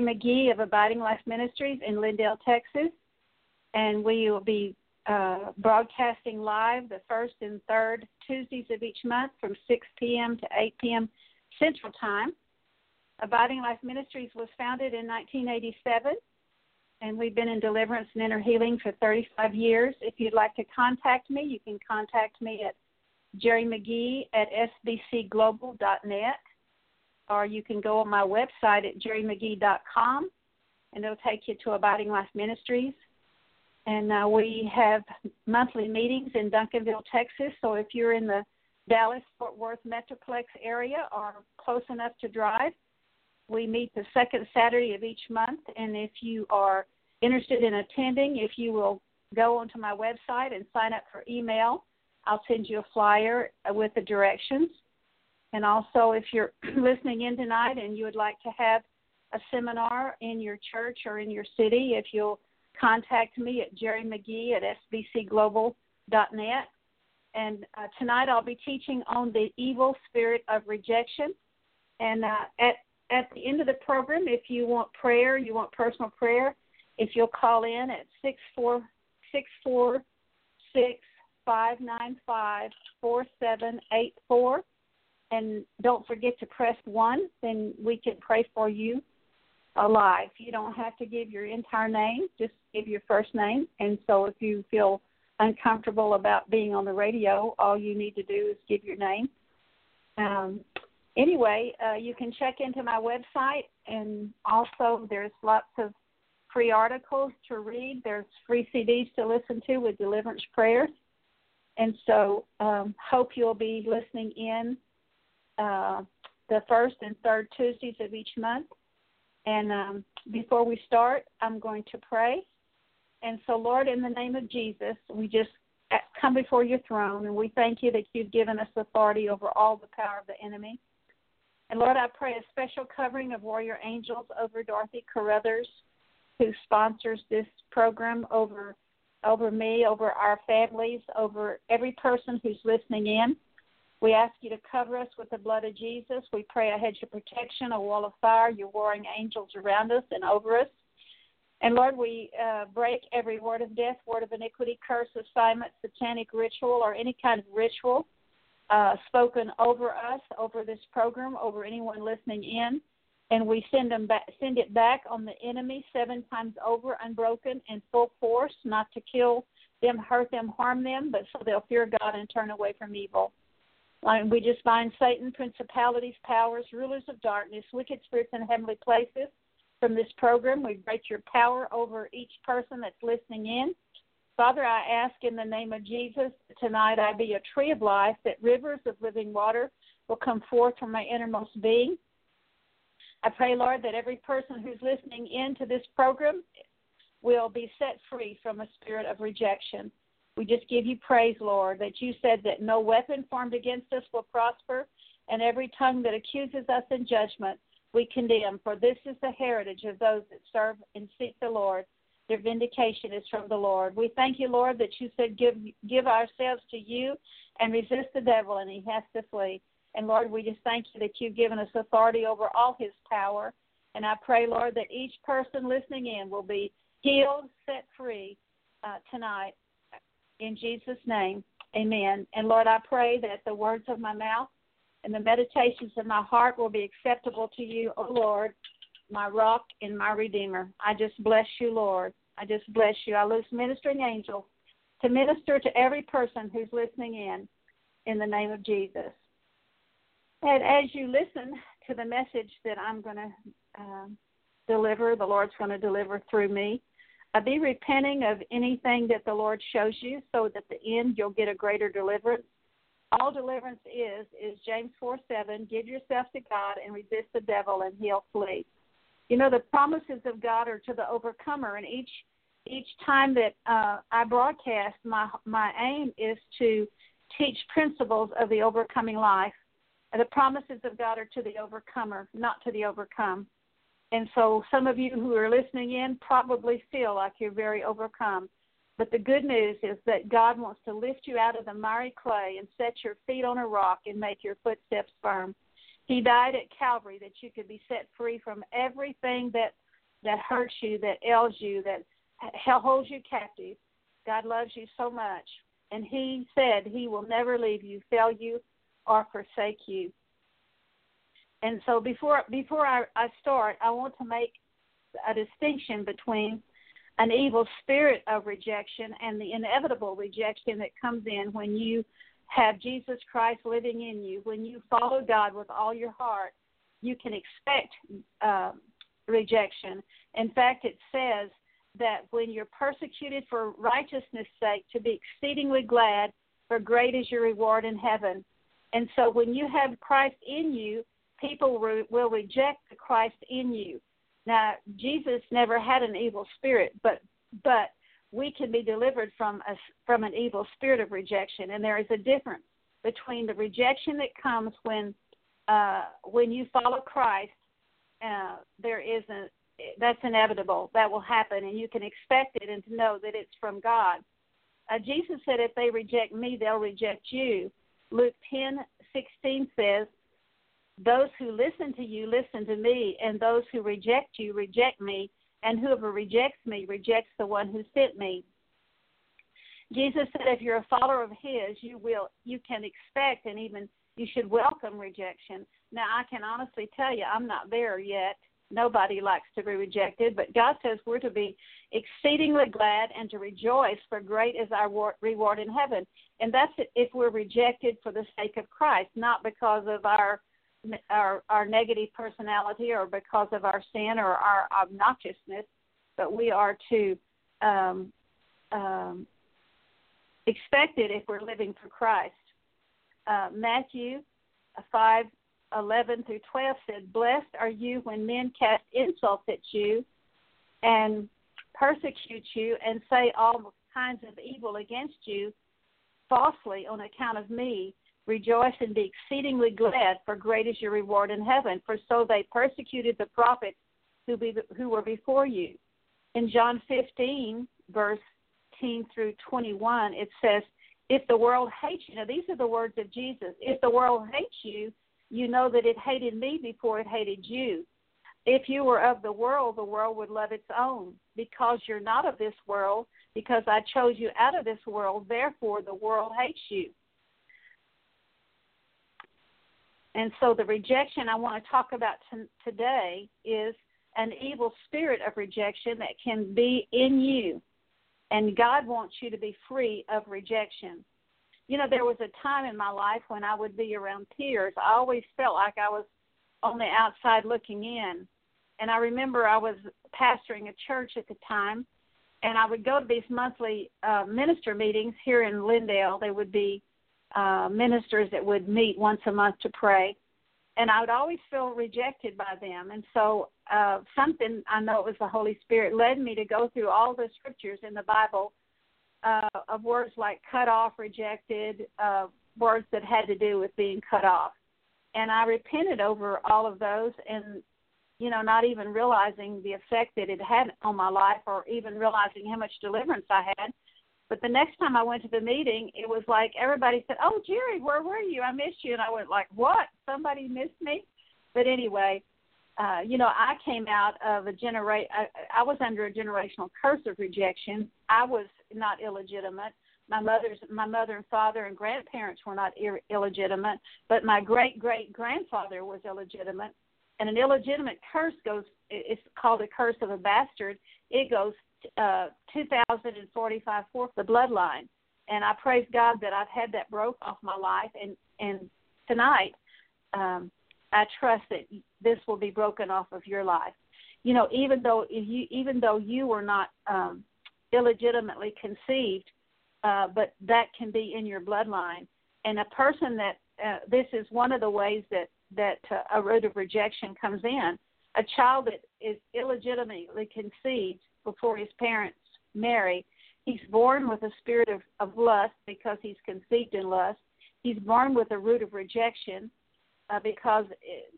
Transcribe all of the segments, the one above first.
McGhee of Abiding Life Ministries in Lindale, Texas, and we will be uh, broadcasting live the first and third Tuesdays of each month from 6 p.m. to 8 p.m. Central Time. Abiding Life Ministries was founded in 1987, and we've been in deliverance and inner healing for 35 years. If you'd like to contact me, you can contact me at Geri McGhee at sbcglobal.net, or you can go on my website at gerimcghee.com, and it'll take you to Abiding Life Ministries. And uh, we have monthly meetings in Duncanville, Texas. So if you're in the Dallas Fort Worth Metroplex area or close enough to drive, we meet the second Saturday of each month. And if you are interested in attending, if you will go onto my website and sign up for email, I'll send you a flyer with the directions. And also, if you're listening in tonight and you would like to have a seminar in your church or in your city, if you'll contact me at Geri McGhee at sbcglobal.net. And uh, tonight I'll be teaching on the evil spirit of rejection. And uh, at at the end of the program, if you want prayer, you want personal prayer, if you'll call in at six four six four six five nine five four seven eight four, and don't forget to press one. Then we can pray for you alive. You don't have to give your entire name; just give your first name. And so, if you feel uncomfortable about being on the radio, all you need to do is give your name. Um, anyway, uh, you can check into my website, and also there's lots of free articles to read. There's free CDs to listen to with deliverance prayers. And so, um, hope you'll be listening in uh, the first and third Tuesdays of each month. And um, before we start, I'm going to pray. And so, Lord, in the name of Jesus, we just come before your throne and we thank you that you've given us authority over all the power of the enemy. And Lord, I pray a special covering of warrior angels over Dorothy Carruthers, who sponsors this program, over over me, over our families, over every person who's listening in. We ask you to cover us with the blood of Jesus. We pray a hedge of protection, a wall of fire, your warring angels around us and over us. And Lord, we uh, break every word of death, word of iniquity, curse, assignment, satanic ritual, or any kind of ritual uh, spoken over us, over this program, over anyone listening in, and we send them back, send it back on the enemy seven times over, unbroken, in full force, not to kill them, hurt them, harm them, but so they'll fear God and turn away from evil. And we just bind Satan, principalities, powers, rulers of darkness, wicked spirits in heavenly places. From this program, we break your power over each person that's listening in. Father, I ask in the name of Jesus tonight I be a tree of life, that rivers of living water will come forth from my innermost being. I pray, Lord, that every person who's listening in to this program will be set free from a spirit of rejection. We just give you praise, Lord, that you said that no weapon formed against us will prosper, and every tongue that accuses us in judgment we condemn. For this is the heritage of those that serve and seek the Lord. Their vindication is from the Lord. We thank you, Lord, that you said give give ourselves to you and resist the devil, and he has to flee. And Lord, we just thank you that you've given us authority over all his power. And I pray, Lord, that each person listening in will be healed, set free uh, tonight. In Jesus' name, amen. And Lord, I pray that the words of my mouth and the meditations of my heart will be acceptable to you, O Lord, my rock and my redeemer. I just bless you, Lord. I just bless you. I loose ministering angels to minister to every person who's listening in in the name of Jesus. And as you listen to the message that I'm going to um, deliver, the Lord's going to deliver through me, uh, be repenting of anything that the Lord shows you so that at the end you'll get a greater deliverance. All deliverance is, is James 4 7, give yourself to God and resist the devil and he'll flee. You know, the promises of God are to the overcomer, and each each time that uh, I broadcast, my my aim is to teach principles of the overcoming life. And the promises of God are to the overcomer, not to the overcome. And so, some of you who are listening in probably feel like you're very overcome. But the good news is that God wants to lift you out of the miry clay and set your feet on a rock and make your footsteps firm. He died at Calvary that you could be set free from everything that that hurts you, that ails you, that holds you captive. God loves you so much, and He said He will never leave you, fail you, or forsake you. And so before before I, I start, I want to make a distinction between an evil spirit of rejection and the inevitable rejection that comes in when you have Jesus Christ living in you. When you follow God with all your heart, you can expect uh, rejection. In fact, it says that when you're persecuted for righteousness' sake, to be exceedingly glad, for great is your reward in heaven. And so when you have Christ in you, people re- will reject the Christ in you. Now, Jesus never had an evil spirit, but but we can be delivered from a, from an evil spirit of rejection, and there is a difference between the rejection that comes when uh, when you follow Christ. Uh, there is a that's inevitable. That will happen, and you can expect it and to know that it's from God. Uh, Jesus said, "If they reject me, they'll reject you." Luke ten sixteen says, those who listen to you listen to me, and those who reject you reject me, and whoever rejects me rejects the one who sent me. Jesus said if you're a follower of his, you will you can expect and even you should welcome rejection. Now I can honestly tell you I'm not there yet. Nobody likes to be rejected, but God says we're to be exceedingly glad and to rejoice, for great is our reward in heaven. And that's if we're rejected for the sake of Christ, not because of our our our negative personality or because of our sin or our obnoxiousness, but we are to um, um, expect it if we're living for Christ. Uh, Matthew five eleven through twelve said, "Blessed are you when men cast insults at you and persecute you and say all kinds of evil against you falsely on account of me." Rejoice and be exceedingly glad, for great is your reward in heaven. For so they persecuted the prophets who, be, who were before you. In John 15, verse 10 through 21, it says, If the world hates you, now these are the words of Jesus, if the world hates you, you know that it hated me before it hated you. If you were of the world, the world would love its own. Because you're not of this world, because I chose you out of this world, therefore the world hates you. And so the rejection I want to talk about t- today is an evil spirit of rejection that can be in you. And God wants you to be free of rejection. You know, there was a time in my life when I would be around peers. I always felt like I was on the outside looking in. And I remember I was pastoring a church at the time, and I would go to these monthly uh, minister meetings here in Lindale. They would be uh, ministers that would meet once a month to pray, and I would always feel rejected by them. And so uh, something I know it was the Holy Spirit led me to go through all the scriptures in the Bible uh, of words like cut off, rejected, uh, words that had to do with being cut off. And I repented over all of those, and you know, not even realizing the effect that it had on my life, or even realizing how much deliverance I had but the next time I went to the meeting, it was like everybody said, "Oh, Geri, where were you? I missed you." And I went like, "What? Somebody missed me?" But anyway, uh, you know, I came out of a generate. I, I was under a generational curse of rejection. I was not illegitimate. My mother's, my mother and father and grandparents were not ir- illegitimate, but my great great grandfather was illegitimate. And an illegitimate curse goes. It's called a curse of a bastard. It goes uh, 2045 for the bloodline. And I praise God that I've had that broke off my life. And, and tonight, um, I trust that this will be broken off of your life. You know, even though you even though you were not um, illegitimately conceived, uh, but that can be in your bloodline. And a person that uh, this is one of the ways that that uh, a root of rejection comes in. A child that is illegitimately conceived before his parents marry. He's born with a spirit of, of lust because he's conceived in lust. He's born with a root of rejection uh, because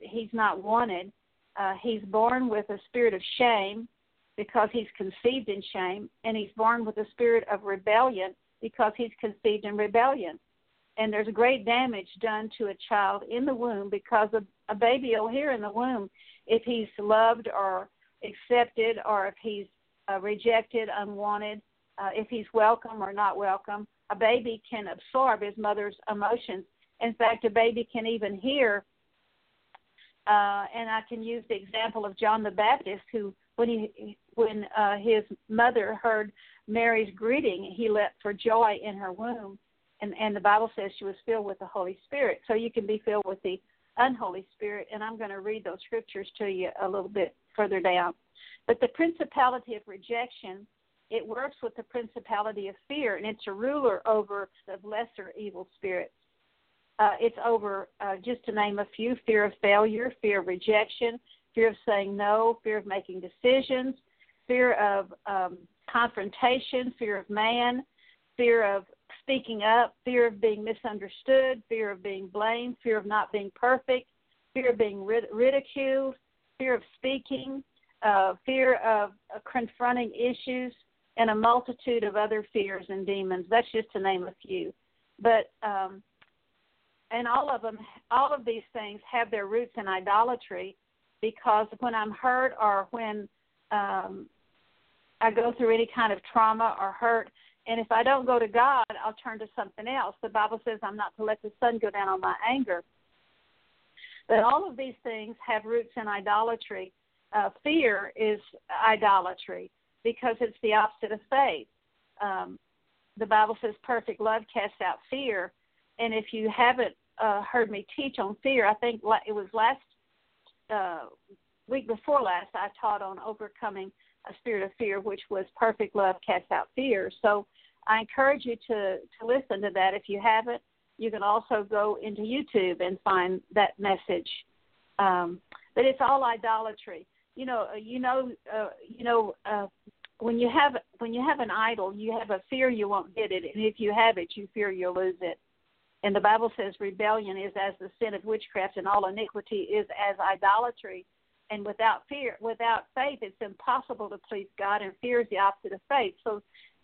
he's not wanted. Uh, he's born with a spirit of shame because he's conceived in shame, and he's born with a spirit of rebellion because he's conceived in rebellion. And there's great damage done to a child in the womb because a, a baby will hear in the womb if he's loved or accepted or if he's uh, rejected, unwanted, uh, if he's welcome or not welcome. A baby can absorb his mother's emotions. In fact, a baby can even hear. Uh, and I can use the example of John the Baptist, who, when he, when uh, his mother heard Mary's greeting, he leapt for joy in her womb, and and the Bible says she was filled with the Holy Spirit. So you can be filled with the unholy spirit, and I'm going to read those scriptures to you a little bit further down. But the principality of rejection, it works with the principality of fear, and it's a ruler over the lesser evil spirits. Uh, it's over, uh, just to name a few, fear of failure, fear of rejection, fear of saying no, fear of making decisions, fear of um, confrontation, fear of man, fear of speaking up, fear of being misunderstood, fear of being blamed, fear of not being perfect, fear of being rid- ridiculed, fear of speaking, uh, fear of uh, confronting issues, and a multitude of other fears and demons. That's just to name a few. But um, and all of them, all of these things have their roots in idolatry, because when I'm hurt or when um, I go through any kind of trauma or hurt, and if I don't go to God, I'll turn to something else. The Bible says I'm not to let the sun go down on my anger. But all of these things have roots in idolatry. Uh, fear is idolatry because it's the opposite of faith. Um, the Bible says perfect love casts out fear. And if you haven't uh, heard me teach on fear, I think it was last uh, week before last, I taught on overcoming a spirit of fear, which was perfect love casts out fear. So I encourage you to, to listen to that. If you haven't, you can also go into YouTube and find that message. Um, but it's all idolatry. You know, uh, you know, uh, you know. Uh, when you have when you have an idol, you have a fear you won't get it, and if you have it, you fear you'll lose it. And the Bible says rebellion is as the sin of witchcraft, and all iniquity is as idolatry and without fear, without faith, it's impossible to please God, and fear is the opposite of faith. So,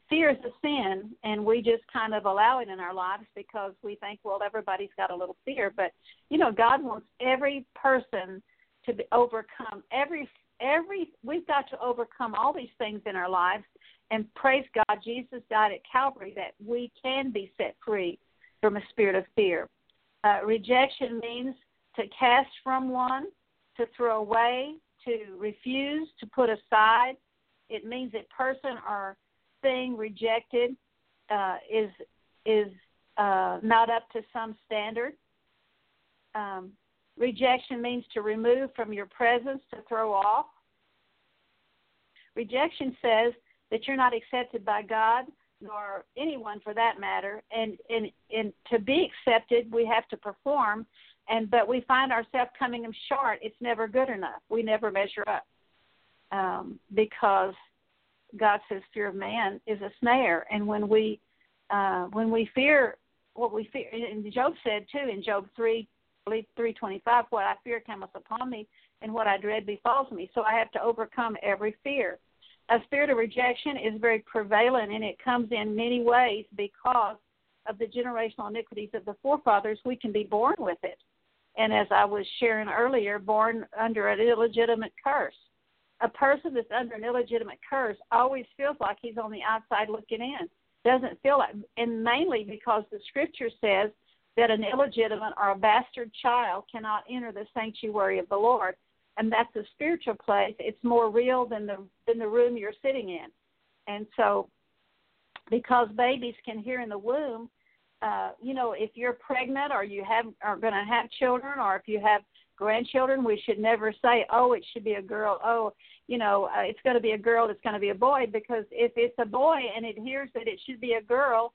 fear is a sin, and we just kind of allow it in our lives because we think, well, everybody's got a little fear, but you know, God wants every person to be overcome every every. We've got to overcome all these things in our lives, and praise God, Jesus died at Calvary that we can be set free from a spirit of fear. Uh, rejection means to cast from one to throw away, to refuse, to put aside. It means a person or thing rejected uh, is is uh, not up to some standard. Um, rejection means to remove from your presence, to throw off. Rejection says that you're not accepted by God nor anyone for that matter. And and and to be accepted, we have to perform and but we find ourselves coming short. It's never good enough. We never measure up um, because God says fear of man is a snare, and when we uh, when we fear what we fear, and Job said too in Job three, believe three twenty five, what I fear cometh upon me, and what I dread befalls me. So I have to overcome every fear. A spirit of rejection is very prevalent, and it comes in many ways because of the generational iniquities of the forefathers. We can be born with it and as I was sharing earlier, born under an illegitimate curse. A person that's under an illegitimate curse always feels like he's on the outside looking in. Doesn't feel like, and mainly because the scripture says that an illegitimate or a bastard child cannot enter the sanctuary of the Lord, and that's a spiritual place. It's more real than the than the room you're sitting in, and so because babies can hear in the womb, uh, you know, if you're pregnant or you have are going to have children, or if you have grandchildren, we should never say, "Oh, it should be a girl." Oh, you know, uh, it's going to be a girl. It's going to be a boy because if it's a boy and it hears that it should be a girl,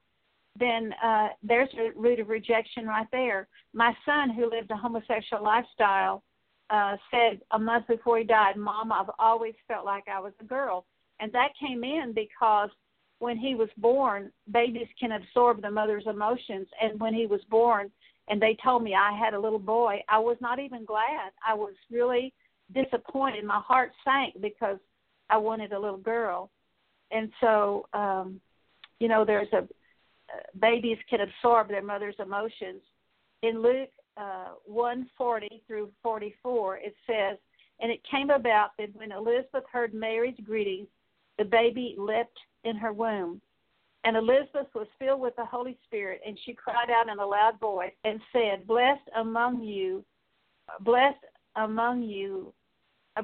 then uh, there's a root of rejection right there. My son, who lived a homosexual lifestyle, uh, said a month before he died, "Mom, I've always felt like I was a girl," and that came in because when he was born, babies can absorb the mother's emotions. And when he was born, and they told me I had a little boy, I was not even glad. I was really disappointed. My heart sank because I wanted a little girl, and so um, you know there's a uh, babies can absorb their mother's emotions. In Luke uh, 140 through 44, it says, And it came about that when Elizabeth heard Mary's greetings, the baby leapt in her womb. And Elizabeth was filled with the Holy Spirit, and she cried out in a loud voice and said, Blessed among you, blessed among you,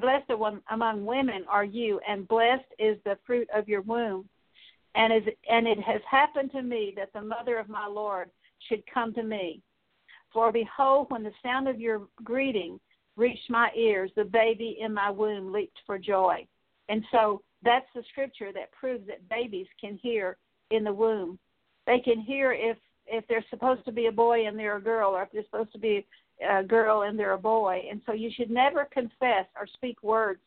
blessed among women are you, and blessed is the fruit of your womb. And, as, and it has happened to me that the mother of my Lord should come to me. For behold, when the sound of your greeting reached my ears, the baby in my womb leaped for joy. And so that's the scripture that proves that babies can hear in the womb. They can hear if if they're supposed to be a boy and they're a girl, or if they're supposed to be a girl and they're a boy. And so you should never confess or speak words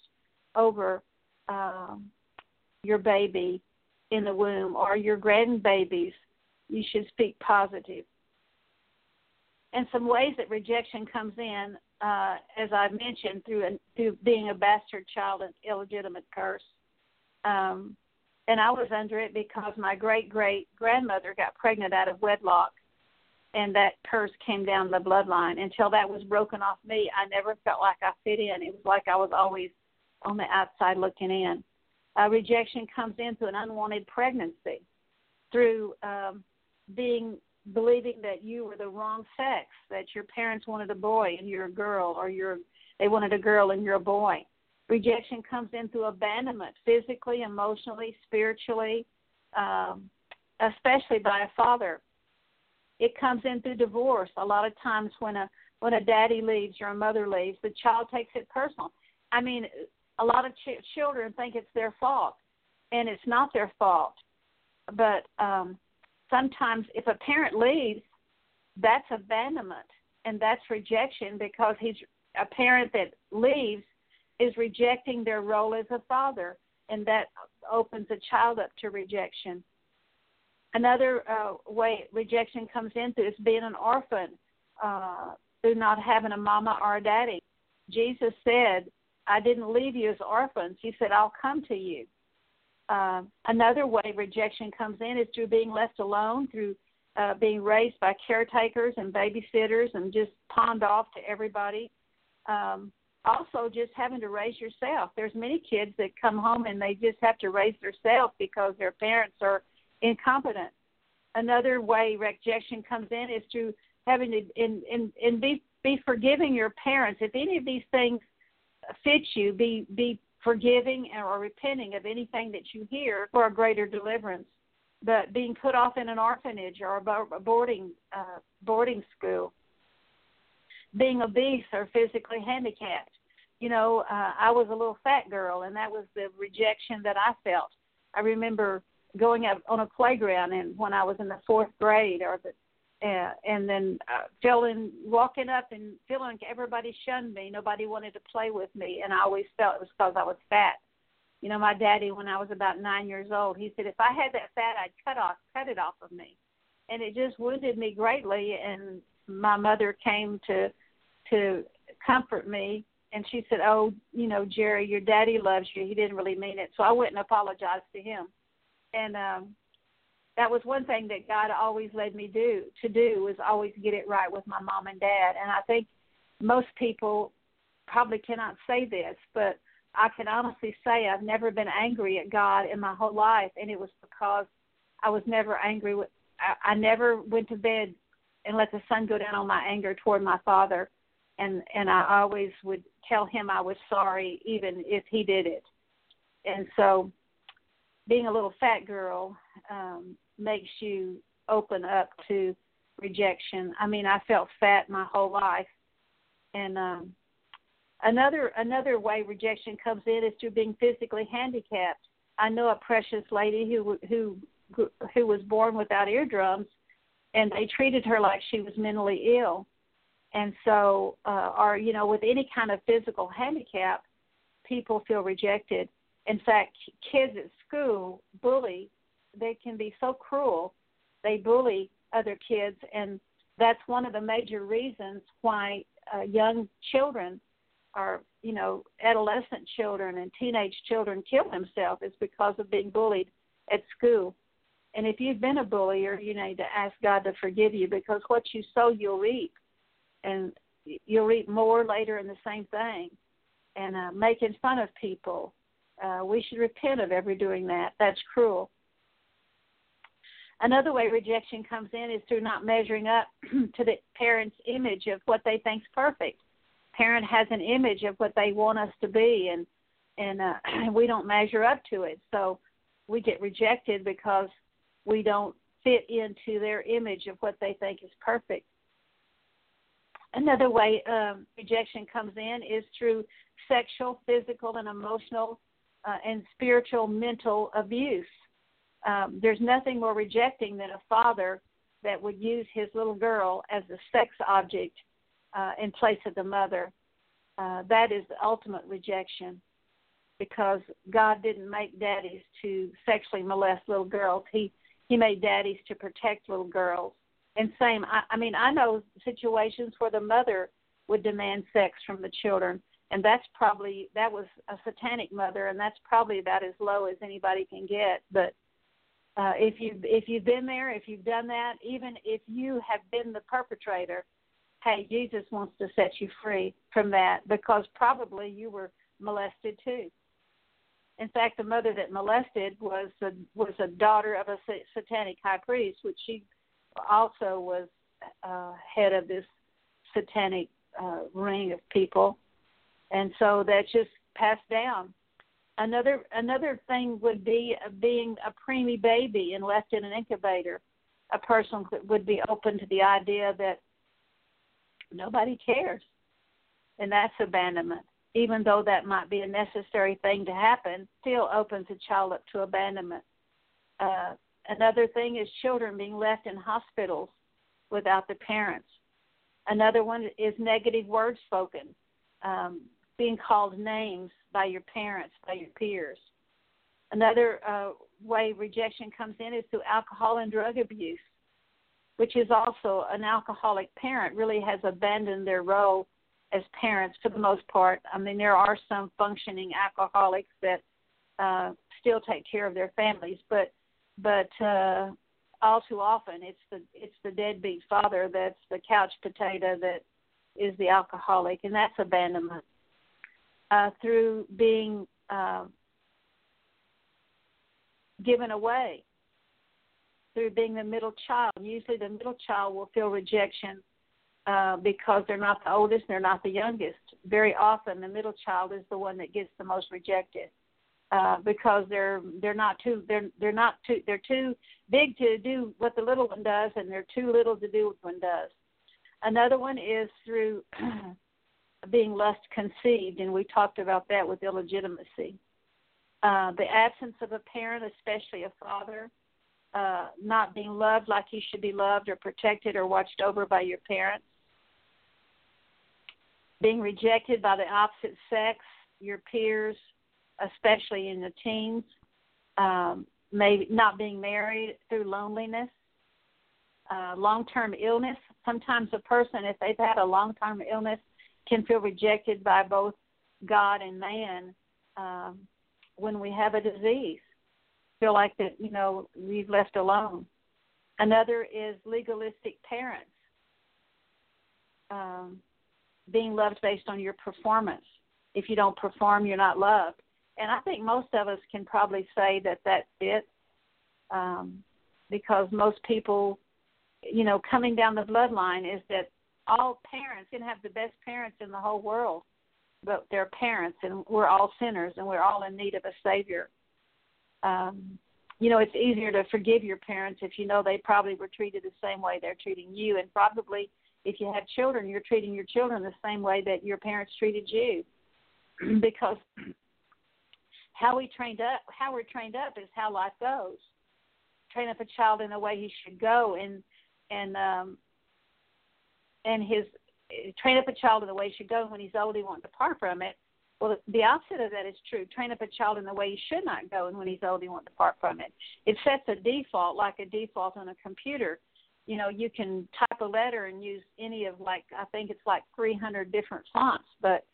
over um, your baby in the womb or your grandbabies. You should speak positive. And some ways that rejection comes in, uh, as I mentioned, through a, through being a bastard child, an illegitimate curse. Um, and I was under it because my great great grandmother got pregnant out of wedlock, and that curse came down the bloodline. Until that was broken off me, I never felt like I fit in. It was like I was always on the outside looking in. Uh, rejection comes in through an unwanted pregnancy, through um, being believing that you were the wrong sex, that your parents wanted a boy and you're a girl, or you're they wanted a girl and you're a boy. Rejection comes in through abandonment, physically, emotionally, spiritually, um, especially by a father. It comes in through divorce. A lot of times, when a when a daddy leaves or a mother leaves, the child takes it personal. I mean, a lot of ch- children think it's their fault, and it's not their fault. But um, sometimes, if a parent leaves, that's abandonment and that's rejection because he's a parent that leaves is rejecting their role as a father, and that opens a child up to rejection. Another uh, way rejection comes into is being an orphan uh, through not having a mama or a daddy. Jesus said, I didn't leave you as orphans. He said, I'll come to you. Uh, another way rejection comes in is through being left alone, through uh, being raised by caretakers and babysitters and just pawned off to everybody. Um, also just having to raise yourself. There's many kids that come home and they just have to raise themselves because their parents are incompetent. Another way rejection comes in is through having to and and, and be be forgiving your parents. If any of these things fit you, be be forgiving or repenting of anything that you hear for a greater deliverance. But being put off in an orphanage or a boarding uh, boarding school being obese or physically handicapped. You know, uh, I was a little fat girl, and that was the rejection that I felt. I remember going out on a playground, and when I was in the fourth grade, or the uh, and then uh, feeling walking up and feeling like everybody shunned me. Nobody wanted to play with me, and I always felt it was because I was fat. You know, my daddy, when I was about nine years old, he said if I had that fat, I'd cut off, cut it off of me, and it just wounded me greatly. And my mother came to to comfort me and she said, "Oh, you know, Geri, your daddy loves you. He didn't really mean it." So I went and apologized to him. And um that was one thing that God always led me do to do was always get it right with my mom and dad. And I think most people probably cannot say this, but I can honestly say I've never been angry at God in my whole life, and it was because I was never angry with. I, I never went to bed and let the sun go down on my anger toward my father and and I always would tell him I was sorry even if he did it. And so being a little fat girl um makes you open up to rejection. I mean, I felt fat my whole life. And um another another way rejection comes in is through being physically handicapped. I know a precious lady who who who was born without eardrums and they treated her like she was mentally ill and so uh, or you know with any kind of physical handicap people feel rejected. In fact kids at school bully they can be so cruel they bully other kids. And that's one of the major reasons why uh, young children our you know adolescent children and teenage children kill themselves is because of being bullied at school. And if you've been a bullier, you need to ask God to forgive you because what you sow, you'll reap, and you'll reap more later in the same thing. And uh, making fun of people, uh, we should repent of ever doing that. That's cruel. Another way rejection comes in is through not measuring up to the parent's image of what they think's perfect. Parent has an image of what they want us to be, and and uh, we don't measure up to it. So we get rejected because we don't fit into their image of what they think is perfect. Another way um, rejection comes in is through sexual, physical, and emotional uh, and spiritual mental abuse. Um, there's nothing more rejecting than a father that would use his little girl as a sex object uh, in place of the mother. Uh, that is the ultimate rejection because God didn't make daddies to sexually molest little girls. He he made daddies to protect little girls. And same, I, I mean, I know situations where the mother would demand sex from the children, and that's probably that was a satanic mother, and that's probably about as low as anybody can get. But uh, if you if you've been there, if you've done that, even if you have been the perpetrator, hey, Jesus wants to set you free from that because probably you were molested too. In fact, the mother that molested was a, was a daughter of a satanic high priest, which she also was uh, head of this satanic uh, ring of people, and so that's just passed down. Another another thing would be being a preemie baby and left in an incubator. A person would be open to the idea that nobody cares, and that's abandonment even though that might be a necessary thing to happen, still opens a child up to abandonment. Uh, another thing is children being left in hospitals without the parents. Another one is negative words spoken, um, being called names by your parents, by your peers. Another uh, way rejection comes in is through alcohol and drug abuse, which is also an alcoholic parent really has abandoned their role as parents for the most part. I mean, there are some functioning alcoholics that uh, still take care of their families, but but uh, all too often it's the it's the deadbeat father that's the couch potato that is the alcoholic, and that's abandonment uh, through being uh, given away through being the middle child. Usually, the middle child will feel rejection uh, because they're not the oldest, and they're not the youngest. Very often, the middle child is the one that gets the most rejected uh, because they're they're not too they're they're not too they're too big to do what the little one does, and they're too little to do what one does. Another one is through being lust conceived, and we talked about that with illegitimacy. Uh, the absence of a parent, especially a father, uh, not being loved like you should be loved or protected or watched over by your parents, being rejected by the opposite sex, your peers, especially in the teens, um, maybe not being married through loneliness, uh, long term illness. Sometimes a person, if they've had a long term illness, can feel rejected by both God and man um, when we have a disease. Feel like that, you know, we've left alone. Another is legalistic parents. Um, being loved based on your performance. If you don't perform, you're not loved. And I think most of us can probably say that that's it, um, because most people, you know, coming down the bloodline is that all parents can have the best parents in the whole world, but they're parents, and we're all sinners, and we're all in need of a savior. Um, you know, it's easier to forgive your parents if you know they probably were treated the same way they're treating you, and probably if you have children, you're treating your children the same way that your parents treated you, because how we trained up, how we're trained up, is how life goes. Train up a child in the way he should go, and and um, and his train up a child in the way he should go. When he's old, he won't depart from it. Well, the opposite of that is true. Train up a child in the way he should not go, and when he's old, he won't depart from it. It sets a default, like a default on a computer you know you can type a letter and use any of like i think it's like 300 different fonts but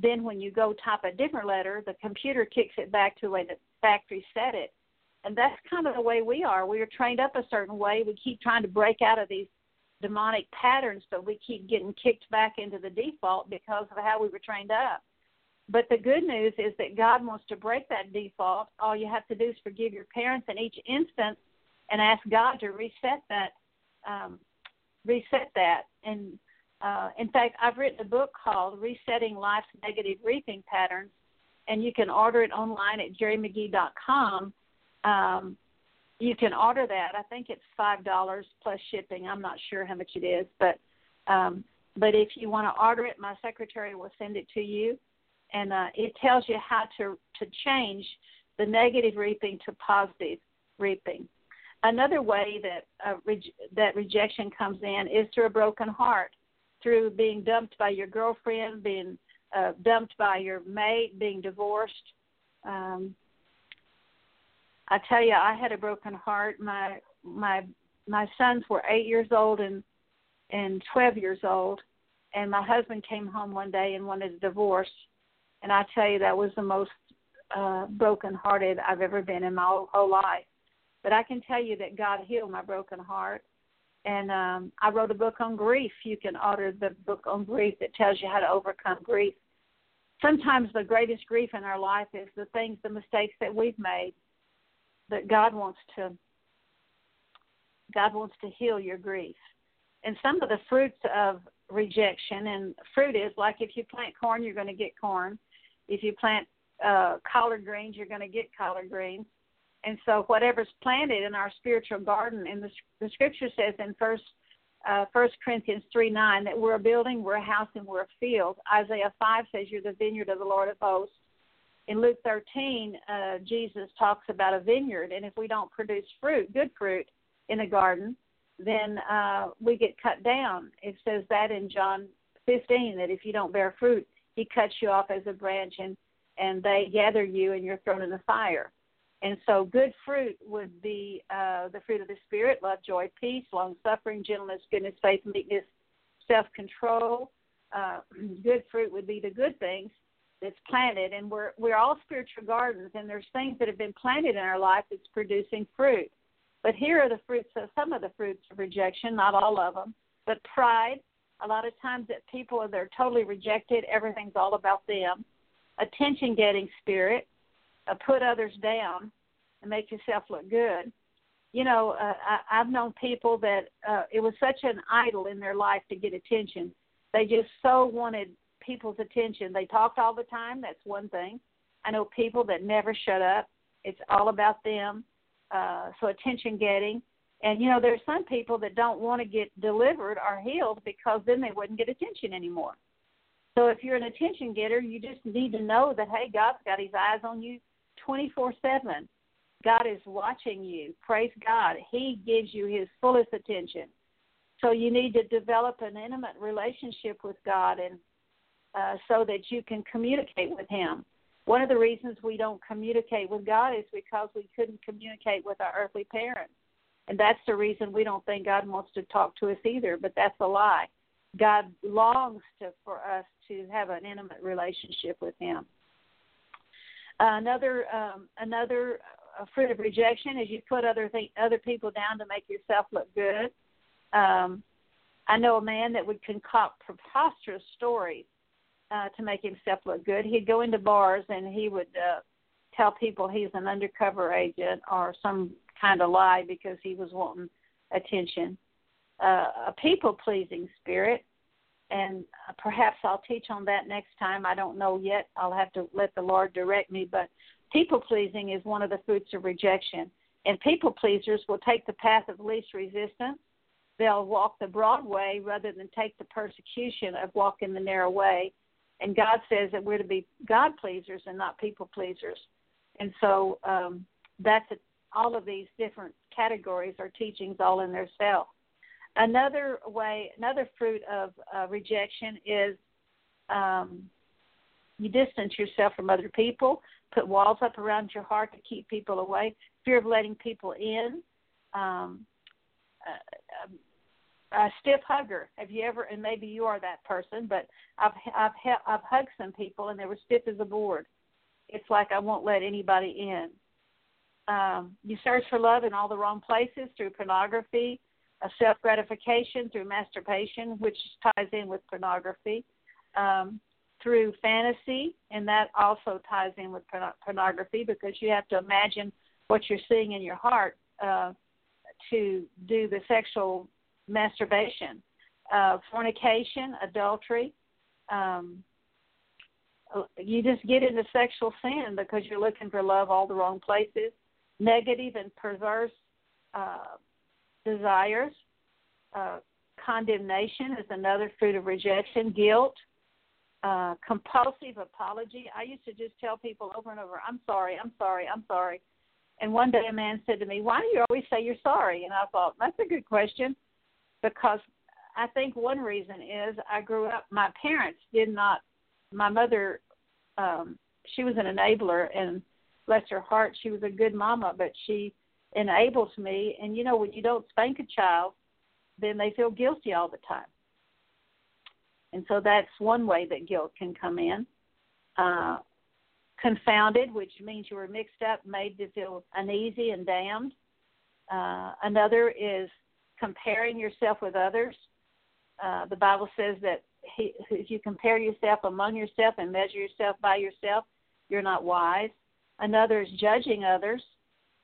then when you go type a different letter, the computer kicks it back to the way the factory set it. And that's kind of the way we are. We are trained up a certain way. We keep trying to break out of these demonic patterns, but we keep getting kicked back into the default because of how we were trained up. But the good news is that God wants to break that default. All you have to do is forgive your parents in each instance and ask God to reset that, um, reset that. And uh, in fact, I've written a book called Resetting Life's Negative Reaping Patterns, and you can order it online at gerimcghee.com. Um, you can order that. I think it's five dollars plus shipping. I'm not sure how much it is, but um, but if you want to order it, my secretary will send it to you, and uh, it tells you how to to change the negative reaping to positive reaping. Another way that uh, re- that rejection comes in is through a broken heart, through being dumped by your girlfriend, being uh, dumped by your mate, being divorced. Um, I tell you, I had a broken heart. My my my sons were eight years old and and twelve years old, and my husband came home one day and wanted a divorce, and I tell you that was the most uh, broken hearted I've ever been in my whole, whole life. But I can tell you that God healed my broken heart, and um, I wrote a book on grief. You can order the book on grief that tells you how to overcome grief. Sometimes the greatest grief in our life is the things, the mistakes that we've made that God wants to God wants to heal your grief. And some of the fruits of rejection and fruit is like if you plant corn you're going to get corn. If you plant uh collard greens you're going to get collard greens. And so whatever's planted in our spiritual garden and the, the scripture says in first uh, 1 Corinthians 3 9 that we're a building, we're a house, and we're a field. Isaiah 5 says you're the vineyard of the Lord of hosts in Luke 13, uh, Jesus talks about a vineyard, and if we don't produce fruit, good fruit, in the garden, then uh, we get cut down. It says that in John 15 that if you don't bear fruit, He cuts you off as a branch, and and they gather you, and you're thrown in the fire. And so, good fruit would be uh, the fruit of the Spirit: love, joy, peace, long suffering, gentleness, goodness, faith, meekness, self control. Uh, good fruit would be the good things that's planted. And we're we're all spiritual gardens and there's things that have been planted in our life that's producing fruit. But here are the fruits of some of the fruits of rejection not all of them but pride. A lot of times that people are they're totally rejected everything's all about them. Attention getting spirit uh, put others down and make yourself look good you know uh, I, i've known people that uh, it was such an idol in their life to get attention they just so wanted people's attention. They talked all the time. That's one thing. I know people that never shut up. It's all about them. Uh, so attention getting. And you know, there's some people that don't want to get delivered or healed because then they wouldn't get attention anymore. So if you're an attention getter, you just need to know that hey, God's got His eyes on you 24/7. God is watching you. Praise God. He gives you His fullest attention. So you need to develop an intimate relationship with God and uh, so that you can communicate with Him. One of the reasons we don't communicate with God is because we couldn't communicate with our earthly parents. And that's the reason we don't think God wants to talk to us either, but that's a lie. God longs to, for us to have an intimate relationship with Him. Another um, another uh, fruit of rejection is you put other th- other people down to make yourself look good. Um, I know a man that would concoct preposterous stories uh, to make himself look good. He'd go into bars and he would uh, tell people he's an undercover agent or some kind of lie because he was wanting attention. Uh, a people pleasing spirit, and perhaps I'll teach on that next time. I don't know yet. I'll have to let the Lord direct me. But people pleasing is one of the fruits of rejection. And people pleasers will take the path of least resistance. They'll walk the broad way rather than take the persecution of walking the narrow way and God says that we're to be God pleasers and not people pleasers. And so um, that's a, all of these different categories are teachings all in themselves. Another way, another fruit of uh, rejection is um, you distance yourself from other people, put walls up around your heart to keep people away, fear of letting people in. Um, uh, a stiff hugger. Have you ever? And maybe you are that person, but I've I've I've hugged some people and they were stiff as a board. It's like I won't let anybody in. Um, you search for love in all the wrong places through pornography, self gratification through masturbation, which ties in with pornography, um, through fantasy, and that also ties in with porn- pornography because you have to imagine what you're seeing in your heart uh, to do the sexual masturbation, uh, fornication, adultery. Um, you just get into sexual sin because you're looking for love all the wrong places. Negative and perverse uh, desires. Uh, condemnation is another fruit of rejection. Guilt. Uh, compulsive apology. I used to just tell people over and over, I'm sorry, I'm sorry, I'm sorry. And one day a man said to me, Why do you always say you're sorry? And I thought, That's a good question because I think one reason is I grew up, my parents did not, my mother, um, she was an enabler and bless her heart, she was a good mama, but she enables me. And you know, when you don't spank a child, then they feel guilty all the time. And so that's one way that guilt can come in. Uh, confounded, which means you were mixed up, made to feel uneasy and damned. Uh, another is comparing yourself with others. Uh, the Bible says that he, if you compare yourself among yourself and measure yourself by yourself, you're not wise. Another is judging others,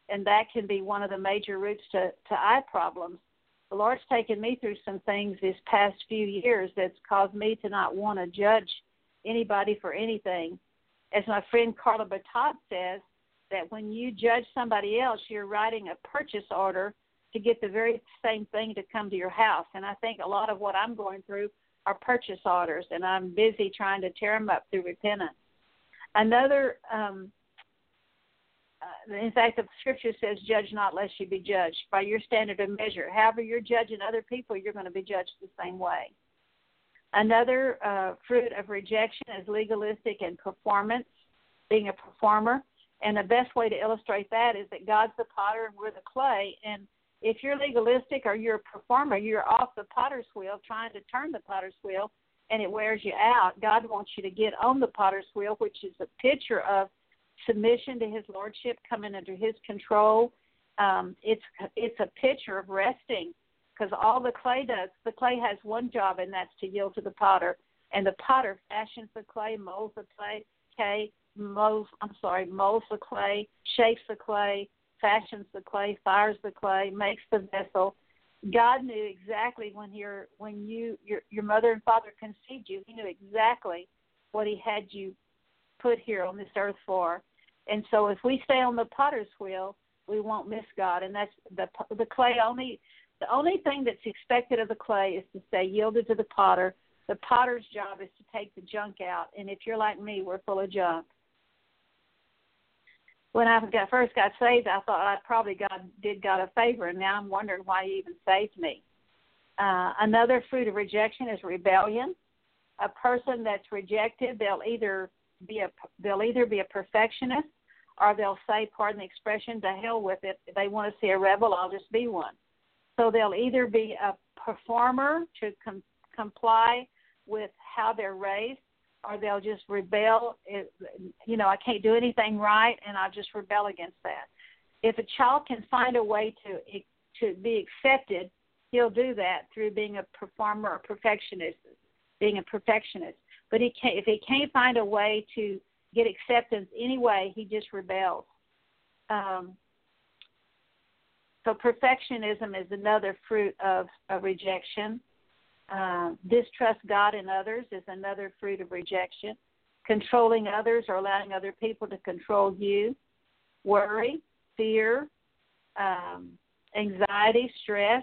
and that can be one of the major roots to, to eye problems. The Lord's taken me through some things this past few years that's caused me to not want to judge anybody for anything. As my friend Carla Batat says, that when you judge somebody else, you're writing a purchase order to get the very same thing to come to your house. And I think a lot of what I'm going through are purchase orders, and I'm busy trying to tear them up through repentance. Another, um, uh, in fact, the scripture says, "Judge not, lest you be judged." By your standard of measure, however you're judging other people, you're going to be judged the same way. Another uh, fruit of rejection is legalistic and performance, being a performer. And the best way to illustrate that is that God's the potter and we're the clay, and if you're legalistic or you're a performer, you're off the potter's wheel trying to turn the potter's wheel and it wears you out. God wants you to get on the potter's wheel, which is a picture of submission to his lordship, coming under his control. Um, it's it's a picture of resting because all the clay does, the clay has one job, and that's to yield to the potter. And the potter fashions the clay, molds the clay, okay, molds, I'm sorry, molds the clay, shapes the clay, fashions the clay, fires the clay, makes the vessel. God knew exactly when your when you your your mother and father conceived you. He knew exactly what He had you put here on this earth for. And so, if we stay on the potter's wheel, we won't miss God. And that's the the clay only. The only thing that's expected of the clay is to stay yielded to the potter. The potter's job is to take the junk out. And if you're like me, we're full of junk when I got first got saved, I thought I probably God did God a favor, and now I'm wondering why He even saved me. Uh, another fruit of rejection is rebellion. A person that's rejected, they'll either be a they'll either be a perfectionist, or they'll say, pardon the expression, to hell with it. If they want to see a rebel, I'll just be one. So they'll either be a performer to com- comply with how they're raised, or they'll just rebel. It, you know, I can't do anything right, and I'll just rebel against that. If a child can find a way to to be accepted, he'll do that through being a performer or perfectionist, being a perfectionist. But he can't, if he can't find a way to get acceptance anyway, he just rebels. Um, so perfectionism is another fruit of, of rejection. Uh, distrust God and others is another fruit of rejection. Controlling others or allowing other people to control you. Worry, fear, um, anxiety, stress,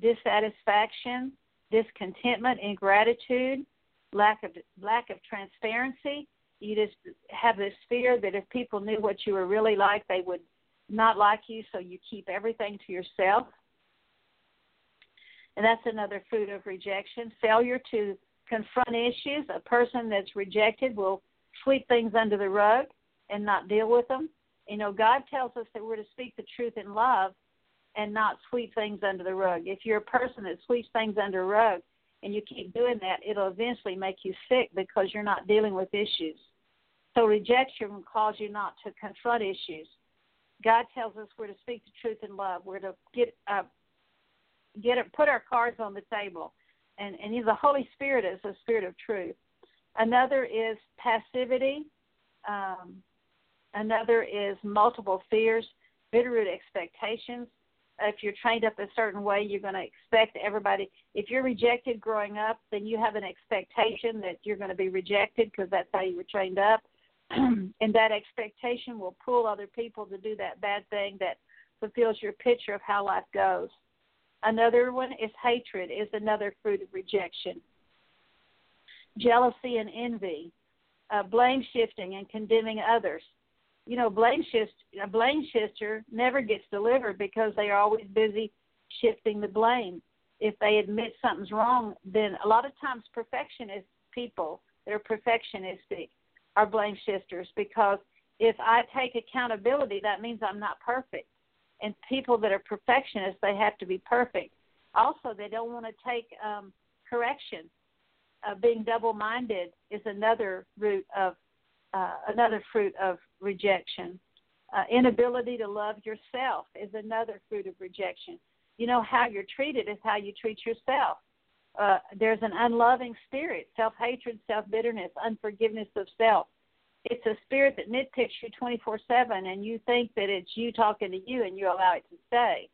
dissatisfaction, discontentment, ingratitude, lack of lack of transparency. You just have this fear that if people knew what you were really like, they would not like you, so you keep everything to yourself and that's another fruit of rejection. Failure to confront issues. A person that's rejected will sweep things under the rug and not deal with them. You know, God tells us that we're to speak the truth in love, and not sweep things under the rug. If you're a person that sweeps things under a rug and you keep doing that, it'll eventually make you sick because you're not dealing with issues. So rejection will cause you not to confront issues. God tells us we're to speak the truth in love. We're to get uh, get it, put our cards on the table, and and the Holy Spirit is a spirit of truth. Another is passivity. Um, another is multiple fears, bitterroot expectations. If you're trained up a certain way, you're going to expect everybody. If you're rejected growing up, then you have an expectation that you're going to be rejected because that's how you were trained up. and that expectation will pull other people to do that bad thing that fulfills your picture of how life goes. Another one is hatred, is another fruit of rejection. Jealousy and envy, uh, blame shifting and condemning others. You know, blame shift a blame shifter never gets delivered because they are always busy shifting the blame. If they admit something's wrong, then a lot of times perfectionist people, they're perfectionistic are blame shifters because if I take accountability, that means I'm not perfect. And people that are perfectionists, they have to be perfect. Also, they don't want to take um, correction. Uh, being double-minded is another root of uh, another fruit of rejection. Uh, inability to love yourself is another fruit of rejection. You know how you're treated is how you treat yourself. Uh, there's an unloving spirit, self hatred, self bitterness, unforgiveness of self. It's a spirit that nitpicks you 24 7, and you think that it's you talking to you, and you allow it to stay.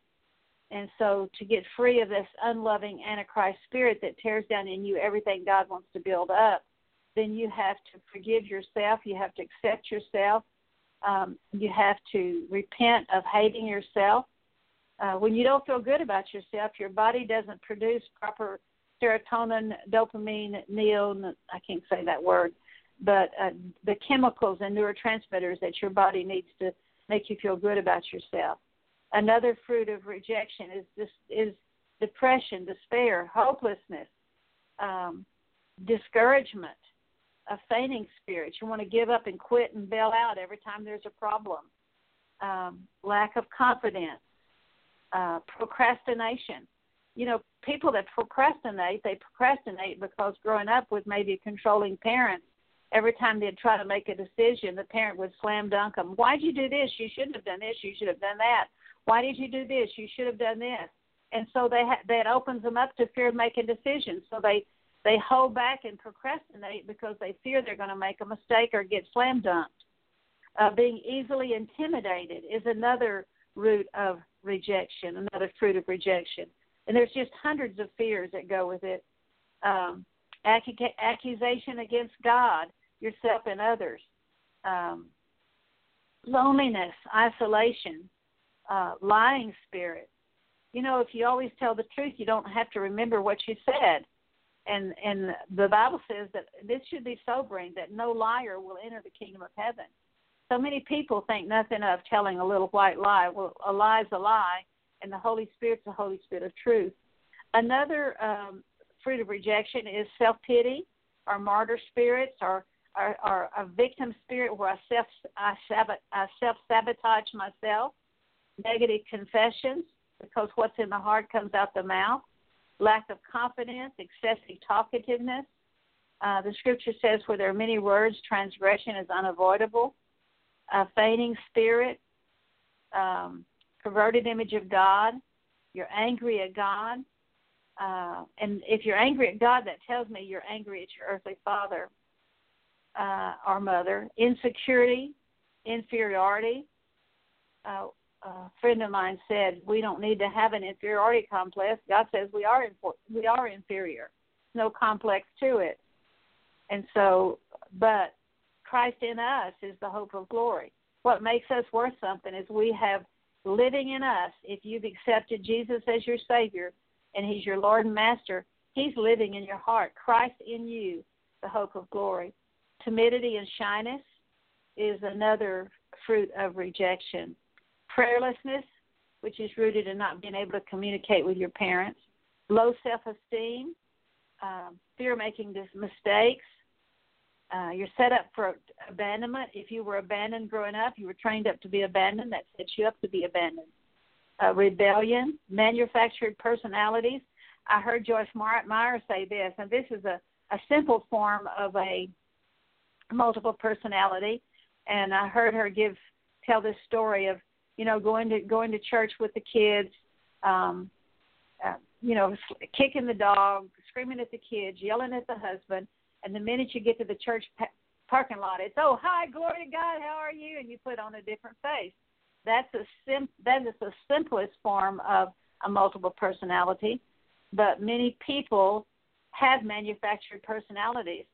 And so, to get free of this unloving Antichrist spirit that tears down in you everything God wants to build up, then you have to forgive yourself. You have to accept yourself. Um, you have to repent of hating yourself. Uh, when you don't feel good about yourself, your body doesn't produce proper serotonin, dopamine, neo, I can't say that word, but uh, the chemicals and neurotransmitters that your body needs to make you feel good about yourself. Another fruit of rejection is this is depression, despair, hopelessness, um, discouragement, a fainting spirit. You want to give up and quit and bail out every time there's a problem. Um, lack of confidence, uh, procrastination you know, people that procrastinate, they procrastinate because growing up with maybe a controlling parent, every time they'd try to make a decision, the parent would slam dunk them. Why'd you do this? You shouldn't have done this. You should have done that. Why did you do this? You should have done this. And so they ha- that opens them up to fear of making decisions. So they they hold back and procrastinate because they fear they're going to make a mistake or get slam dunked. Uh, being easily intimidated is another root of rejection, another fruit of rejection and there's just hundreds of fears that go with it. Um, accusation against God, yourself, and others. Um, loneliness, isolation, uh, lying spirit. You know, if you always tell the truth, you don't have to remember what you said. And and the Bible says that this should be sobering that no liar will enter the kingdom of heaven. So many people think nothing of telling a little white lie. Well, a lie is a lie, and the Holy Spirit's the Holy Spirit of truth. Another um, fruit of rejection is self pity, or martyr spirits, or, or, a victim spirit where I self I self sabotage myself. Negative confessions because what's in the heart comes out the mouth. Lack of confidence, excessive talkativeness. Uh, the scripture says, where there are many words, transgression is unavoidable. A fainting spirit, um, perverted image of God, you're angry at God. Uh, and if you're angry at God, that tells me you're angry at your earthly father uh, or mother. Insecurity, inferiority. Uh, a friend of mine said we don't need to have an inferiority complex. God says we are we are inferior. No complex to it. And so, but Christ in us is the hope of glory. What makes us worth something is we have living in us, if you've accepted Jesus as your Savior and He's your Lord and Master, He's living in your heart. Christ in you, the hope of glory. Timidity and shyness is another fruit of rejection. Prayerlessness, which is rooted in not being able to communicate with your parents. Low self esteem, um, fear of making mistakes, uh, you're set up for abandonment. If you were abandoned growing up, you were trained up to be abandoned. That sets you up to be abandoned. uh, rebellion, manufactured personalities. I heard Joyce Meyer say this, and this is a, a simple form of a multiple personality. And I heard her give tell this story of you know going to going to church with the kids, um, uh, you know, kicking the dog, screaming at the kids, yelling at the husband, and the minute you get to the church pa- parking lot, it's oh hi, glory to God, how are you? And you put on a different face. That's a sim that is the simplest form of a multiple personality, but many people have manufactured personalities.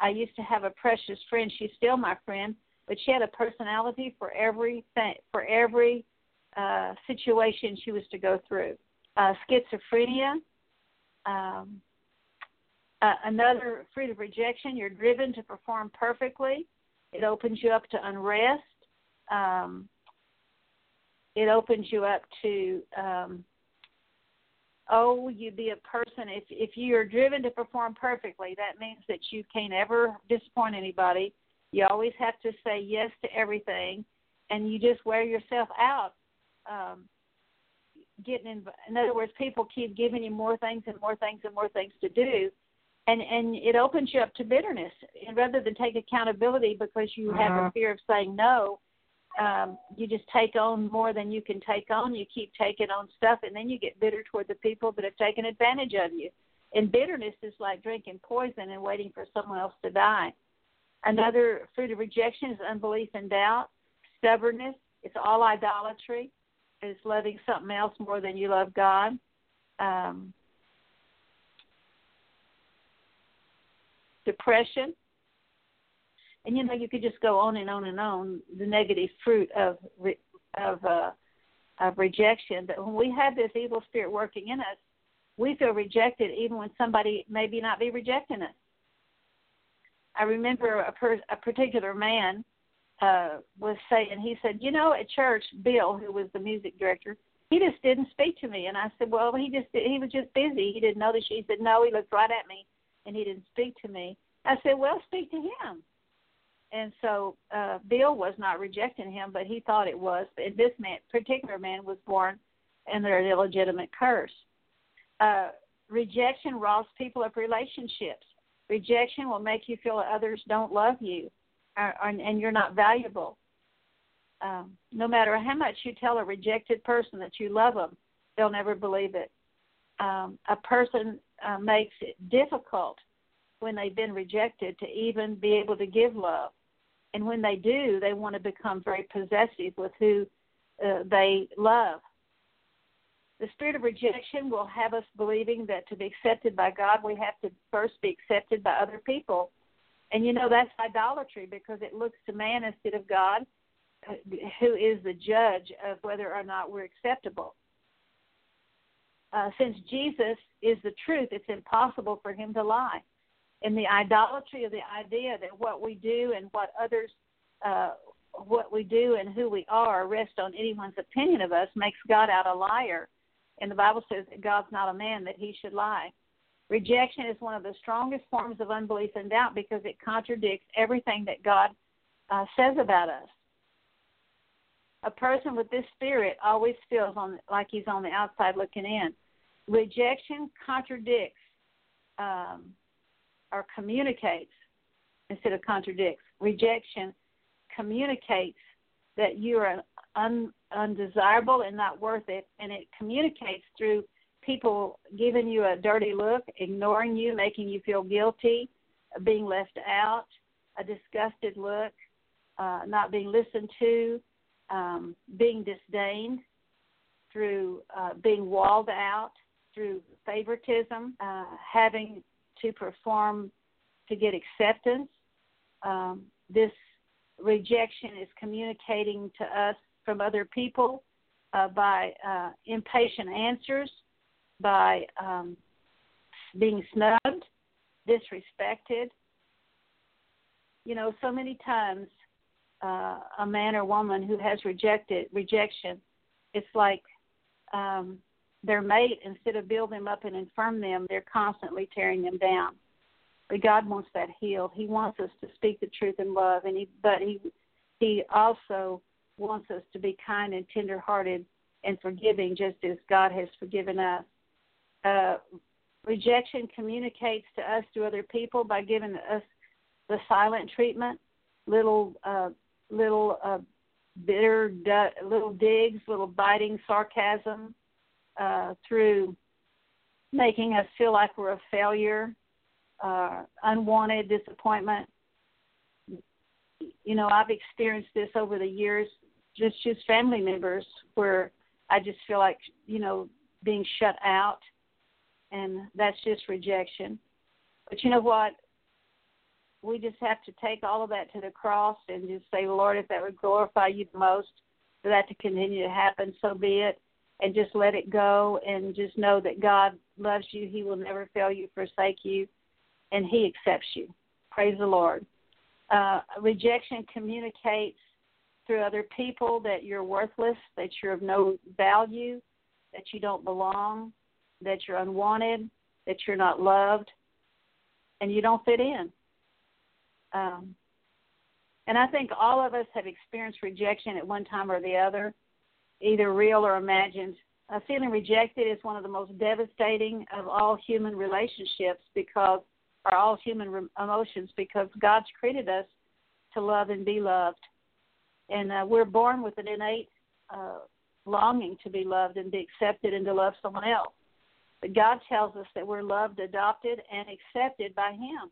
I used to have a precious friend. She's still my friend, but she had a personality for every for every uh, situation she was to go through. Uh, schizophrenia, um, uh, another fruit of rejection. You're driven to perform perfectly. It opens you up to unrest. Um, it opens you up to um, oh, you be a person. If if you are driven to perform perfectly, that means that you can't ever disappoint anybody. You always have to say yes to everything, and you just wear yourself out. Um, getting in, in other words, people keep giving you more things and more things and more things to do, and and it opens you up to bitterness. And rather than take accountability because you have a uh-huh. fear of saying no, um, you just take on more than you can take on. You keep taking on stuff, and then you get bitter toward the people that have taken advantage of you. And bitterness is like drinking poison and waiting for someone else to die. Another fruit of rejection is unbelief and doubt, stubbornness. It's all idolatry. It's loving something else more than you love God. Um, depression and you know you could just go on and on and on the negative fruit of of uh, of rejection. But when we have this evil spirit working in us, we feel rejected even when somebody maybe not be rejecting us. I remember a, per, a particular man uh, was saying, he said, you know, at church, Bill, who was the music director, he just didn't speak to me. And I said, well, he just he was just busy. He didn't notice you. He said, no, he looked right at me and he didn't speak to me. I said, well, speak to him and so uh, Bill was not rejecting him, but he thought it was. And this man, particular man, was born under an illegitimate curse. Uh, rejection robs people of relationships. Rejection will make you feel that others don't love you, and you're not valuable. Um, no matter how much you tell a rejected person that you love them, they'll never believe it. Um, a person uh, makes it difficult when they've been rejected to even be able to give love and when they do, they want to become very possessive with who uh, they love. The spirit of rejection will have us believing that to be accepted by God, we have to first be accepted by other people. And you know, that's idolatry because it looks to man instead of God, uh, who is the judge of whether or not we're acceptable. Uh, since Jesus is the truth, it's impossible for him to lie And the idolatry of the idea that what we do and what others uh, what we do and who we are rest on anyone's opinion of us makes God out a liar. And the Bible says that God's not a man that he should lie. Rejection is one of the strongest forms of unbelief and doubt because it contradicts everything that God uh, says about us. A person with this spirit always feels on like he's on the outside looking in. Rejection contradicts um, or communicates instead of contradicts. Rejection communicates that you are un, undesirable and not worth it, and it communicates through people giving you a dirty look, ignoring you, making you feel guilty, being left out, a disgusted look, uh, not being listened to, um, being disdained, through uh, being walled out, through favoritism, uh, having to perform to get acceptance. Um, this rejection is communicating to us from other people uh, by uh, impatient answers, by um, being snubbed, disrespected. You know, so many times uh, a man or woman who has rejected rejection, it's like um, their mate, instead of build them up and affirm them, they're constantly tearing them down. But God wants that healed. He wants us to speak the truth in love, and he, but he, he also wants us to be kind and tender-hearted and forgiving just as God has forgiven us. Uh, rejection communicates to us to other people by giving us the silent treatment, little uh, little uh, bitter, little digs, little biting sarcasm, uh, through making us feel like we're a failure, uh, unwanted disappointment. You know, I've experienced this over the years, just just family members where I just feel like you know being shut out, and that's just rejection. But you know what? We just have to take all of that to the cross and just say, Lord, if that would glorify you the most, for that to continue to happen, so be it. And just let it go and just know that God loves you. He will never fail you, forsake you, and He accepts you. Praise the Lord. Uh, rejection communicates through other people that you're worthless, that you're of no value, that you don't belong, that you're unwanted, that you're not loved, and you don't fit in. Um, and I think all of us have experienced rejection at one time or the other, either real or imagined. Uh, feeling rejected is one of the most devastating of all human relationships because, or all human re- emotions, because God's created us to love and be loved and uh, we're born with an innate uh, longing to be loved and be accepted and to love someone else. But God tells us that we're loved, adopted, and accepted by Him,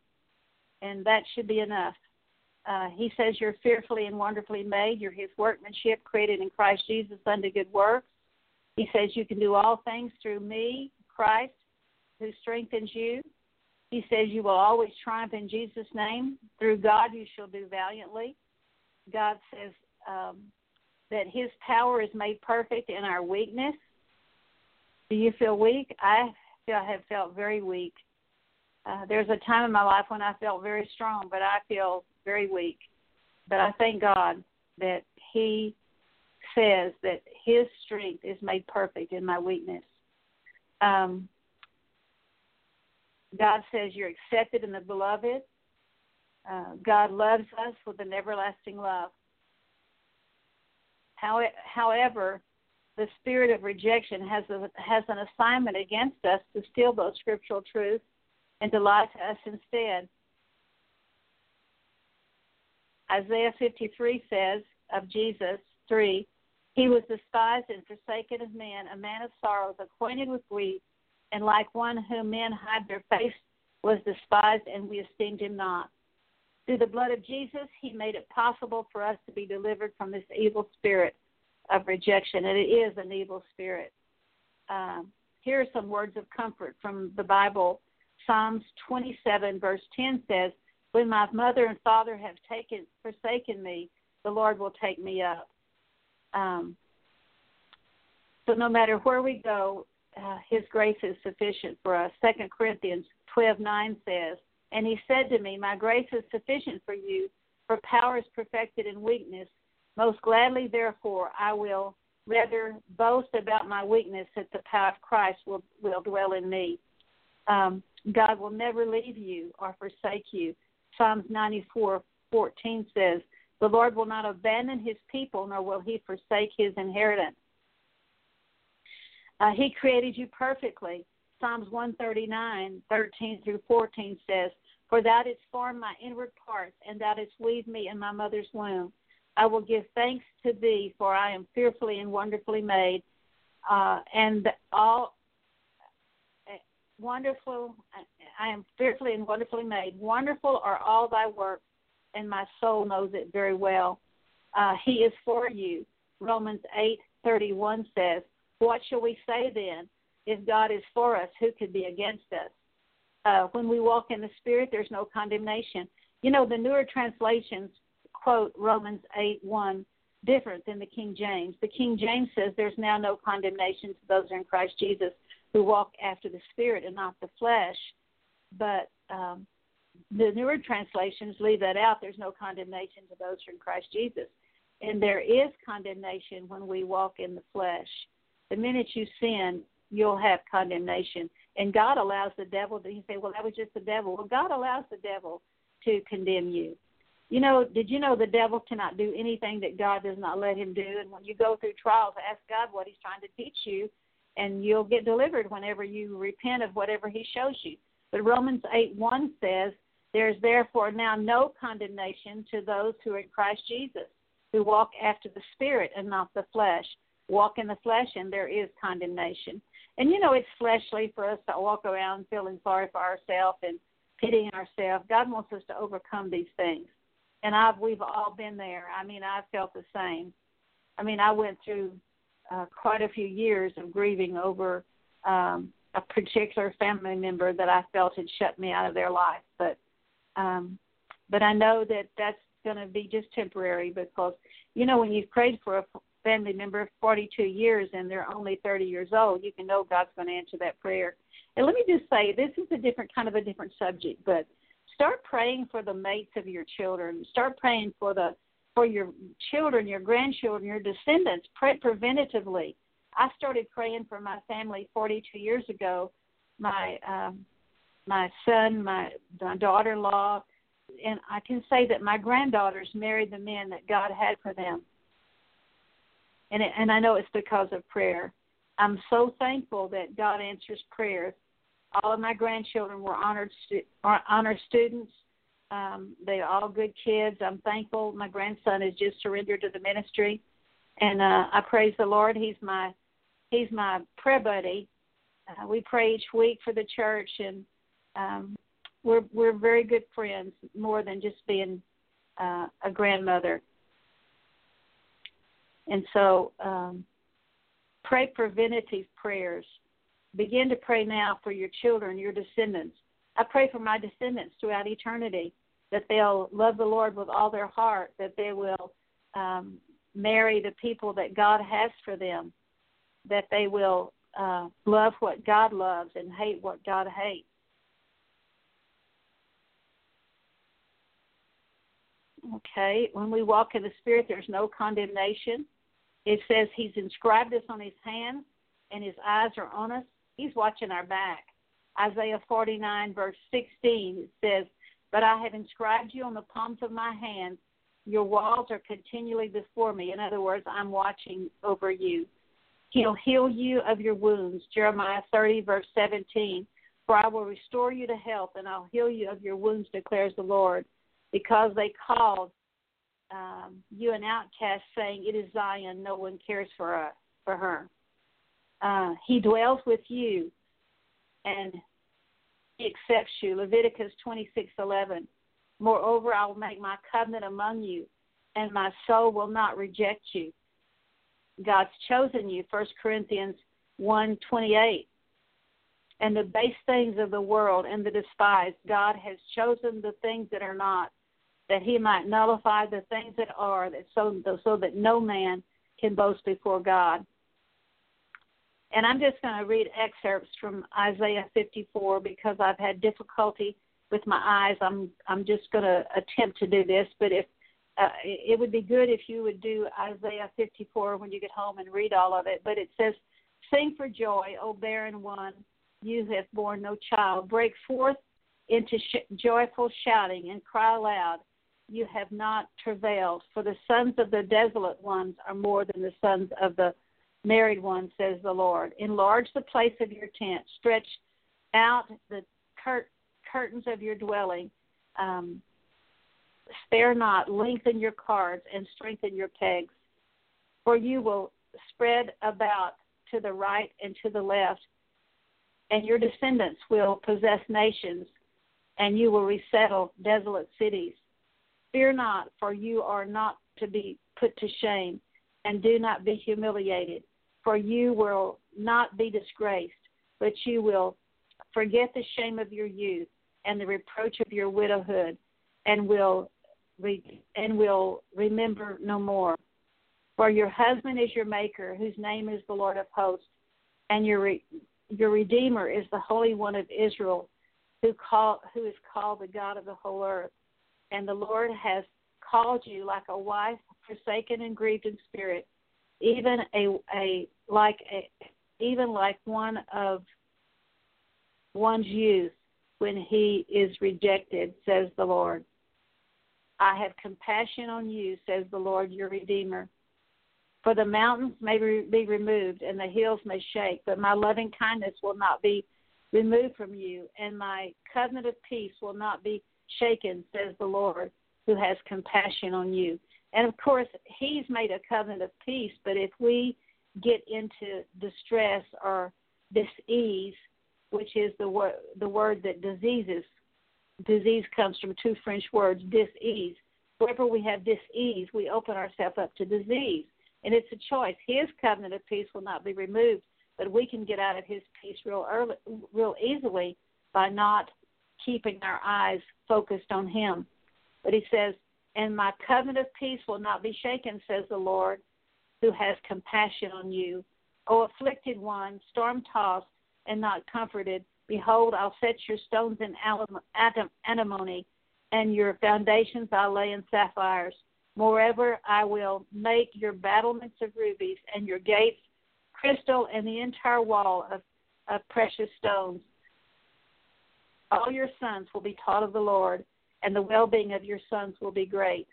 and that should be enough. Uh, he says you're fearfully and wonderfully made. You're His workmanship, created in Christ Jesus unto good works. He says you can do all things through me, Christ, who strengthens you. He says you will always triumph in Jesus' name. Through God you shall do valiantly. God says um, that His power is made perfect in our weakness. Do you feel weak? I feel have felt very weak. Uh, there's a time in my life when I felt very strong, but I feel very weak. But I thank God that He says that His strength is made perfect in my weakness. Um, God says you're accepted in the beloved. Uh, God loves us with an everlasting love. How, however, the spirit of rejection has a, has an assignment against us to steal those scriptural truths and to lie to us instead. Isaiah 53 says of Jesus 3, He was despised and forsaken of men, a man of sorrows, acquainted with grief, and like one whom men hide their face was despised, and we esteemed him not. Through the blood of Jesus, He made it possible for us to be delivered from this evil spirit of rejection, and it is an evil spirit. Um, here are some words of comfort from the Bible. Psalms 27, verse 10 says, When my mother and father have taken forsaken me, the Lord will take me up. Um, so no matter where we go, uh, His grace is sufficient for us. Second Corinthians 12:9 says, and he said to me, My grace is sufficient for you, for power is perfected in weakness. Most gladly, therefore, I will rather boast about my weakness that the power of Christ will, will dwell in me. Um, God will never leave you or forsake you. Psalms 94:14 says, The Lord will not abandon his people, nor will he forsake his inheritance. Uh, he created you perfectly. Psalms 139, 13 through 14 says, For thou didst form my inward parts, and thou didst weave me in my mother's womb. I will give thanks to thee, for I am fearfully and wonderfully made. Uh, and all wonderful, I am fearfully and wonderfully made. Wonderful are all thy works, and my soul knows it very well. Uh, he is for you. Romans 8:31 says, What shall we say then? If God is for us, who could be against us? Uh, when we walk in the Spirit, there's no condemnation. You know, the newer translations quote Romans 8 1 different than the King James. The King James says there's now no condemnation to those who are in Christ Jesus who walk after the Spirit and not the flesh. But um, the newer translations leave that out. There's no condemnation to those who are in Christ Jesus. And there is condemnation when we walk in the flesh. The minute you sin, you'll have condemnation. And God allows the devil to, you say, well, that was just the devil. Well, God allows the devil to condemn you. You know, did you know the devil cannot do anything that God does not let him do? And when you go through trials, ask God what He's trying to teach you, and you'll get delivered whenever you repent of whatever He shows you. But Romans 8 1 says, There is therefore now no condemnation to those who are in Christ Jesus, who walk after the Spirit and not the flesh. Walk in the flesh, and there is condemnation. And you know, it's fleshly for us to walk around feeling sorry for ourselves and pitying ourselves. God wants us to overcome these things and I've we've all been there. I mean, I felt the same. I mean, I went through uh, quite a few years of grieving over um, a particular family member that I felt had shut me out of their life. But um, but I know that that's going to be just temporary because you know when you've prayed for a family member 42 years and they're only 30 years old, you can know God's going to answer that prayer. And let me just say, this is a different kind of a different subject, but start praying for the mates of your children. Start praying for the for your children, your grandchildren, your descendants. Pray preventatively. I started praying for my family 42 years ago. My um, my son, my, my daughter-in-law, and I can say that my granddaughters married the men that God had for them. And it, and I know it's because of prayer. I'm so thankful that God answers prayers all of my grandchildren were honored stu- honor students. Um, they're all good kids. I'm thankful. My grandson has just surrendered to the ministry, and uh, I praise the Lord. He's my he's my prayer buddy. Uh, we pray each week for the church, and um, we're we're very good friends, more than just being uh, a grandmother. And so, um, pray preventative prayers Begin to pray now for your children, your descendants. I pray for my descendants throughout eternity that they'll love the Lord with all their heart, that they will um, marry the people that God has for them, that they will uh, love what God loves and hate what God hates. Okay, when we walk in the Spirit, there's no condemnation. It says He's inscribed us on His hands, and His eyes are on us. He's watching our back. Isaiah 49, verse 16 says, But I have inscribed you on the palms of my hands. Your walls are continually before me. In other words, I'm watching over you. He'll heal you of your wounds. Jeremiah 30, verse 17. For I will restore you to health, and I'll heal you of your wounds, declares the Lord. Because they called um, you an outcast, saying, It is Zion, no one cares for, us, for her. Uh, he dwells with you and he accepts you. Leviticus 26:11. Moreover, I will make my covenant among you, and my soul will not reject you. God's chosen you. 1 Corinthians 1:28. And the base things of the world and the despised, God has chosen the things that are not, that He might nullify the things that are, that so so that no man can boast before God. And I'm just going to read excerpts from Isaiah 54 because I've had difficulty with my eyes. I'm I'm just going to attempt to do this, but if uh, it would be good if you would do Isaiah 54 when you get home and read all of it. But it says, "Sing for joy, O barren one, you have borne no child. Break forth into sh- joyful shouting and cry aloud." You have not travailed, for the sons of the desolate ones are more than the sons of the married ones, says the Lord. Enlarge the place of your tent, stretch out the cur- curtains of your dwelling. Um, spare not, lengthen your cords, and strengthen your pegs. For you will spread about to the right and to the left, and your descendants will possess nations, and you will resettle desolate cities. Fear not, for you are not to be put to shame, and do not be humiliated for you will not be disgraced, but you will forget the shame of your youth and the reproach of your widowhood, and will re- and will remember no more. For your husband is your maker, whose name is the Lord of hosts, and your re- your redeemer is the Holy One of Israel, who call who is called the God of the whole earth. And the Lord has called you like a wife forsaken and grieved in spirit even a a like a even like one of one's youth when he is rejected, says the Lord. I have compassion on you, says the Lord your Redeemer. For the mountains may be removed and the hills may shake, but my loving kindness will not be removed from you, and my covenant of peace will not be shaken, says the Lord, who has compassion on you. And of course, He's made a covenant of peace, but if we get into distress or disease, which is the word the word that diseases, disease comes from two French words, disease. Wherever we have disease, we open ourselves up to disease. And it's a choice. His covenant of peace will not be removed, but we can get out of his peace real early, real easily by not keeping our eyes focused on him. But he says, And my covenant of peace will not be shaken, says the Lord, who has compassion on you. O afflicted one, storm tossed and not comforted, behold, I'll set your stones in antimony, and your foundations I'll lay in sapphires. Moreover, I will make your battlements of rubies and your gates crystal and the entire wall of, of precious stones. All your sons will be taught of the Lord, and the well being of your sons will be great.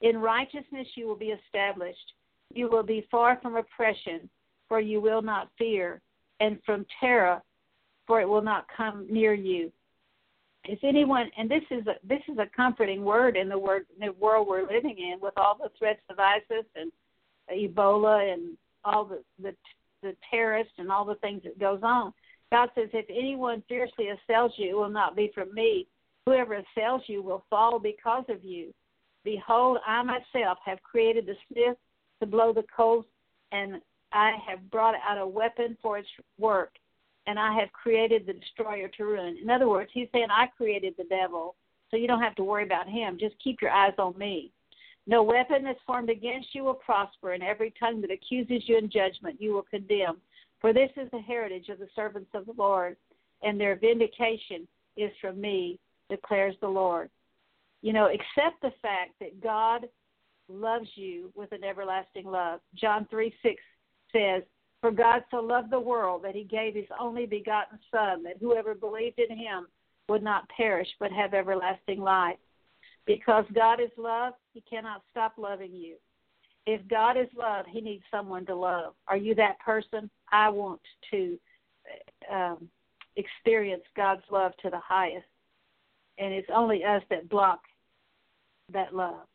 In righteousness you will be established. You will be far from oppression, for you will not fear, and from terror, for it will not come near you if anyone and this is a this is a comforting word in the word the world we're living in with all the threats of ISIS and Ebola and all the the the terrorists and all the things that goes on. God says, if anyone fiercely assails you, it will not be from me. Whoever assails you will fall because of you. Behold, I myself have created the smith to blow the coals, and I have brought out a weapon for its work and I have created the destroyer to ruin. In other words, he's saying, I created the devil, so you don't have to worry about him. Just keep your eyes on me. No weapon that's formed against you will prosper, and every tongue that accuses you in judgment you will condemn. For this is the heritage of the servants of the Lord, and their vindication is from me, declares the Lord. You know, accept the fact that God loves you with an everlasting love. John 3 6 says, for God so loved the world that he gave his only begotten Son, that whoever believed in him would not perish but have everlasting life. Because God is love, he cannot stop loving you. If God is love, he needs someone to love. Are you that person? I want to um, experience God's love to the highest. And it's only us that block that love.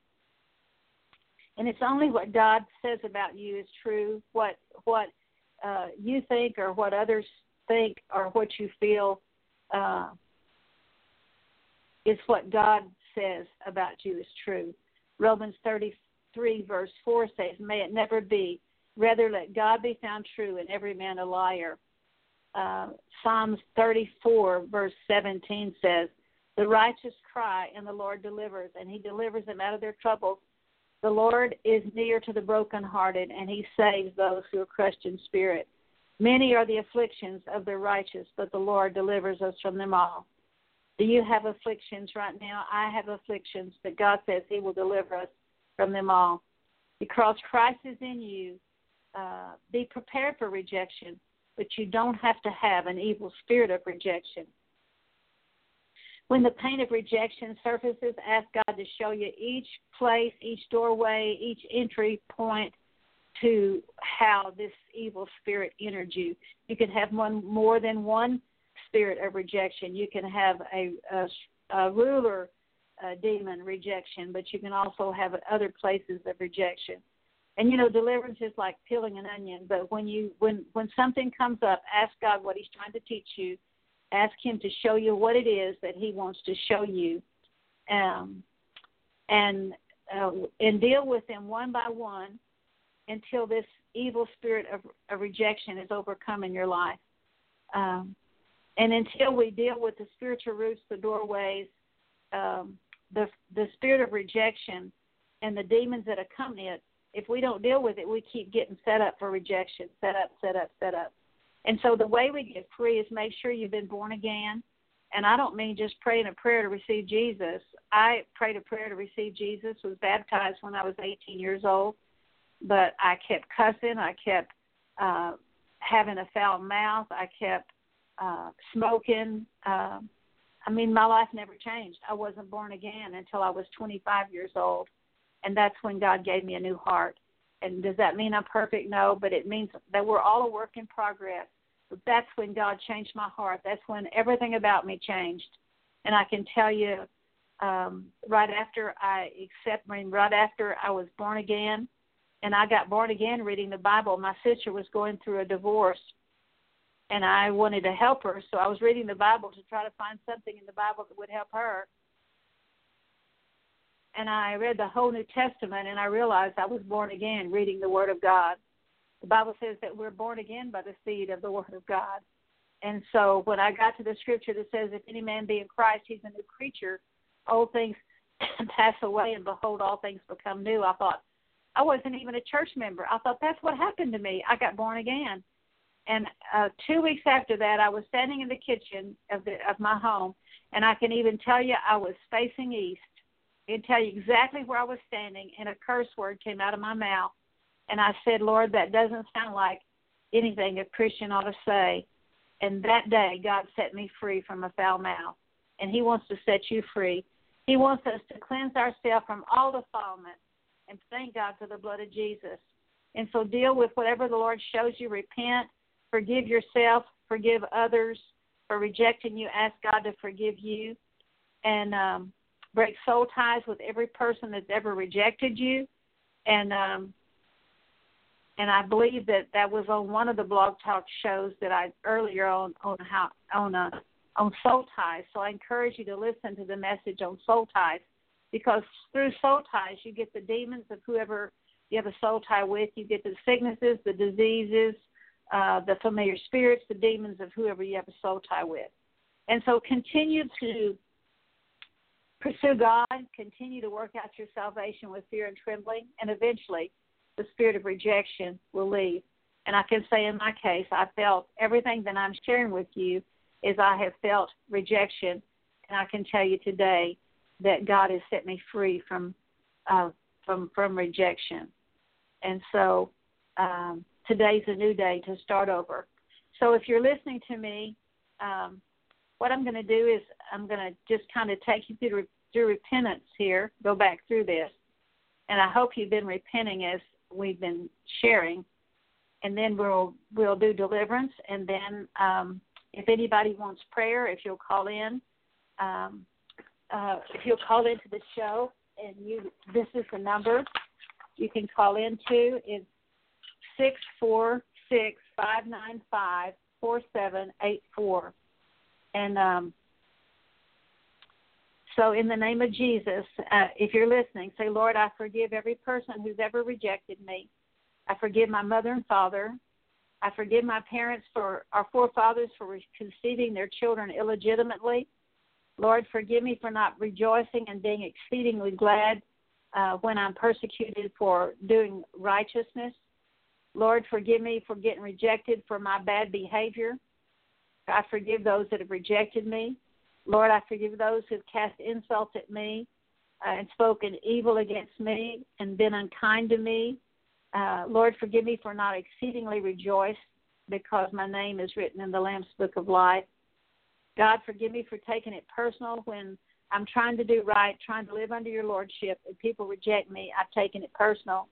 And it's only what God says about you is true, what what uh, you think or what others think or what you feel uh, is what God says about you is true. Romans 33, verse 4 says, May it never be. Rather, let God be found true and every man a liar. Uh, Psalms 34, verse 17 says, The righteous cry, and the Lord delivers, and he delivers them out of their troubles. The Lord is near to the brokenhearted, and he saves those who are crushed in spirit. Many are the afflictions of the righteous, but the Lord delivers us from them all. Do you have afflictions right now? I have afflictions, but God says He will deliver us from them all. Because Christ is in you, uh, be prepared for rejection, but you don't have to have an evil spirit of rejection. When the pain of rejection surfaces, ask God to show you each place, each doorway, each entry point to how this evil spirit entered you. You can have one more than one spirit of rejection. You can have a, a, a ruler a demon rejection, but you can also have other places of rejection. And you know, deliverance is like peeling an onion. But when you when when something comes up, ask God what He's trying to teach you, Ask Him to show you what it is that He wants to show you, um, and uh, and deal with them one by one until this evil spirit of, of rejection is overcome in your life. Um, and until we deal with the spiritual roots, the doorways, um, the the spirit of rejection, and the demons that accompany it, if we don't deal with it, we keep getting set up for rejection, set up, set up, set up. And so the way we get free is make sure you've been born again. And I don't mean just praying a prayer to receive Jesus. I prayed a prayer to receive Jesus, was baptized when I was 18 years old, but I kept cussing. I kept uh, having a foul mouth. I kept uh, smoking. Uh, I mean, my life never changed. I wasn't born again until I was 25 years old, and that's when God gave me a new heart. And does that mean I'm perfect? No, but it means that we're all a work in progress. But that's when God changed my heart. That's when everything about me changed. And I can tell you, um, right after I accept, I mean, right after I was born again, and I got born again reading the Bible. My sister was going through a divorce, and I wanted to help her, so I was reading the Bible to try to find something in the Bible that would help her. And I read the whole New Testament, and I realized I was born again reading the Word of God. The Bible says that we're born again by the seed of the Word of God. And so when I got to the scripture that says, If any man be in Christ, he's a new creature, old things pass away, and behold, all things become new. I thought, I wasn't even a church member. I thought that's what happened to me. I got born again. And uh, two weeks after that, I was standing in the kitchen of the of my home, and I can even tell you I was facing east. I can tell you exactly where I was standing, and a curse word came out of my mouth, and I said, "Lord, that doesn't sound like anything a Christian ought to say." And that day, God set me free from a foul mouth, and He wants to set you free. He wants us to cleanse ourselves from all defilement, and thank God for the blood of Jesus. And so, deal with whatever the Lord shows you. Repent Forgive yourself, forgive others for rejecting you. Ask God to forgive you. And um, break soul ties with every person that's ever rejected you. And um, and I believe that that was on one of the blog talk shows that I earlier on on how on a uh, on soul ties. So I encourage you to listen to the message on soul ties because through soul ties you get the demons of whoever you have a soul tie with. You get the sicknesses, the diseases, uh, the familiar spirits, the demons of whoever you have a soul tie with. And so continue to pursue God, continue to work out your salvation with fear and trembling, and eventually the spirit of rejection will leave. And I can say in my case, I felt everything that I'm sharing with you is I have felt rejection, and I can tell you today that God has set me free from uh, from from rejection. And so um, today's a new day to start over. So if you're listening to me, um, what I'm going to do is I'm going to just kind of take you through, through repentance here, go back through this, and I hope you've been repenting as we've been sharing, and then we'll we'll do deliverance, and then um, if anybody wants prayer, if you'll call in, um, uh, if you'll call into the show, and you this is the number you can call into. It's six four six five nine five four seven eight four. And um, so, in the name of Jesus, uh, if you're listening, say, Lord, I forgive every person who's ever rejected me. I forgive my mother and father. I forgive my parents for our forefathers for conceiving their children illegitimately. Lord, forgive me for not rejoicing and being exceedingly glad uh, when I'm persecuted for doing righteousness. Lord, forgive me for getting rejected for my bad behavior. I forgive those that have rejected me. Lord, I forgive those who have cast insult at me uh, and spoken evil against me and been unkind to me. Uh, Lord, forgive me for not exceedingly rejoiced because my name is written in the Lamb's Book of Life. God, forgive me for taking it personal when I'm trying to do right, trying to live under your lordship, and people reject me. I've taken it personal.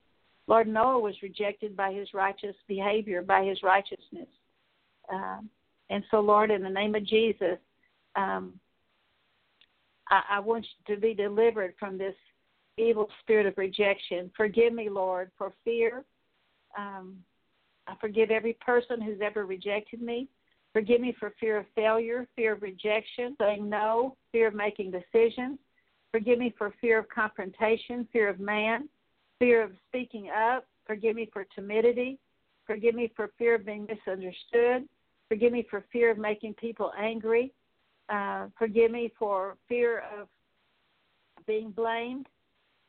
Lord, Noah was rejected by his righteous behavior, by his righteousness. Um, and so, Lord, in the name of Jesus, um, I, I want you to be delivered from this evil spirit of rejection. Forgive me, Lord, for fear. Um, I forgive every person who's ever rejected me. Forgive me for fear of failure, fear of rejection, saying no, fear of making decisions. Forgive me for fear of confrontation, fear of man fear of speaking up. Forgive me for timidity. Forgive me for fear of being misunderstood. Forgive me for fear of making people angry. Uh, forgive me for fear of being blamed,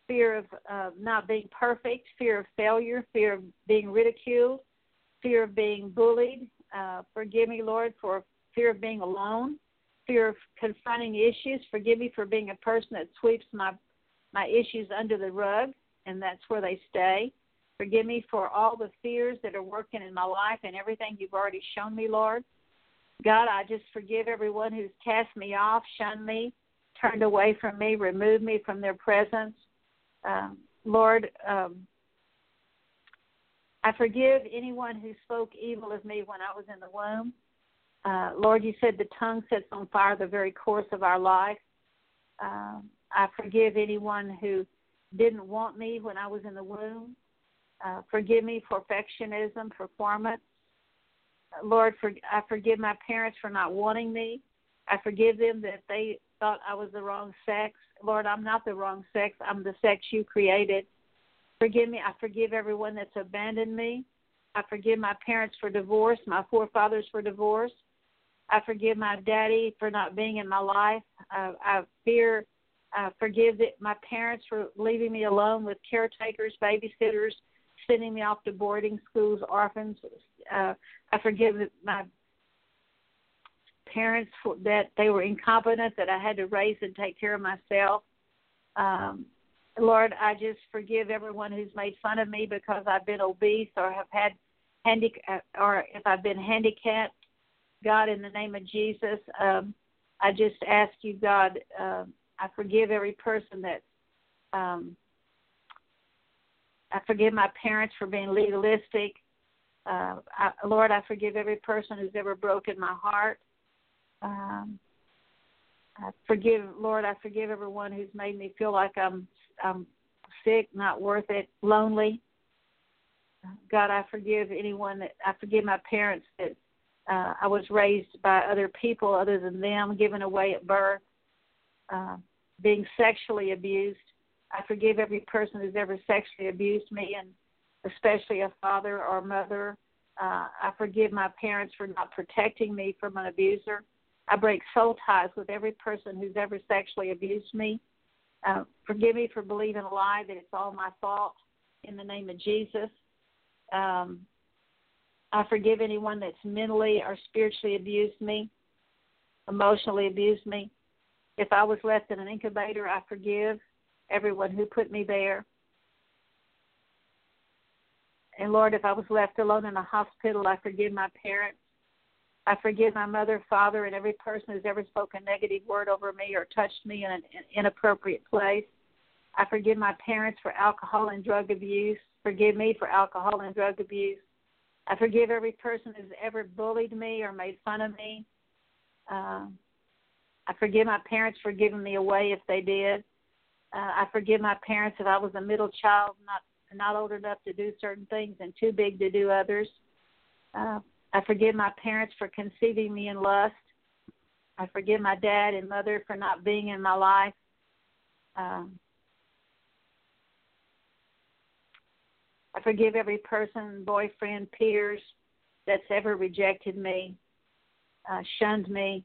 fear of uh, not being perfect, fear of failure, fear of being ridiculed, fear of being bullied. Uh, forgive me, Lord, for fear of being alone, fear of confronting issues. Forgive me for being a person that sweeps my my issues under the rug and that's where they stay. Forgive me for all the fears that are working in my life and everything you've already shown me, Lord. God, I just forgive everyone who's cast me off, shunned me, turned away from me, removed me from their presence. Um, Lord, um, I forgive anyone who spoke evil of me when I was in the womb. Uh, Lord, you said the tongue sets on fire the very course of our life. Um, I forgive anyone who didn't want me when I was in the womb. Uh, forgive me for perfectionism, performance. Lord, for, I forgive my parents for not wanting me. I forgive them that they thought I was the wrong sex. Lord, I'm not the wrong sex. I'm the sex you created. Forgive me. I forgive everyone that's abandoned me. I forgive my parents for divorce, my forefathers for divorce. I forgive my daddy for not being in my life. Uh, I fear, uh, forgive the, my parents for leaving me alone with caretakers, babysitters, sending me off to boarding schools, orphans. Uh, I forgive my parents for, that they were incompetent, that I had to raise and take care of myself. Um, Lord, I just forgive everyone who's made fun of me because I've been obese or have had handic uh, or if I've been handicapped. God, in the name of Jesus, um, I just ask you, God, uh, I forgive every person that um, I forgive my parents for being legalistic. Uh, I, Lord, I forgive every person who's ever broken my heart. Um, I forgive, Lord, I forgive everyone who's made me feel like I'm I'm sick, not worth it, lonely. God, I forgive anyone that I forgive my parents that uh, I was raised by other people other than them, given away at birth, uh, being sexually abused. I forgive every person who's ever sexually abused me, and especially a father or mother. Uh, I forgive my parents for not protecting me from an abuser. I break soul ties with every person who's ever sexually abused me. Uh, forgive me for believing a lie that it's all my fault in the name of Jesus. Um, I forgive anyone that's mentally or spiritually abused me, emotionally abused me. If I was left in an incubator, I forgive everyone who put me there. And Lord, if I was left alone in a hospital, I forgive my parents. I forgive my mother, father, and every person who's ever spoken a negative word over me or touched me in an inappropriate place. I forgive my parents for alcohol and drug abuse. Forgive me for alcohol and drug abuse. I forgive every person who's ever bullied me or made fun of me. Uh, I forgive my parents for giving me away if they did. Uh, I forgive my parents if I was a middle child, not not old enough to do certain things and too big to do others. Uh, I forgive my parents for conceiving me in lust. I forgive my dad and mother for not being in my life. Um, I forgive every person, boyfriend, peers that's ever rejected me, uh, shunned me.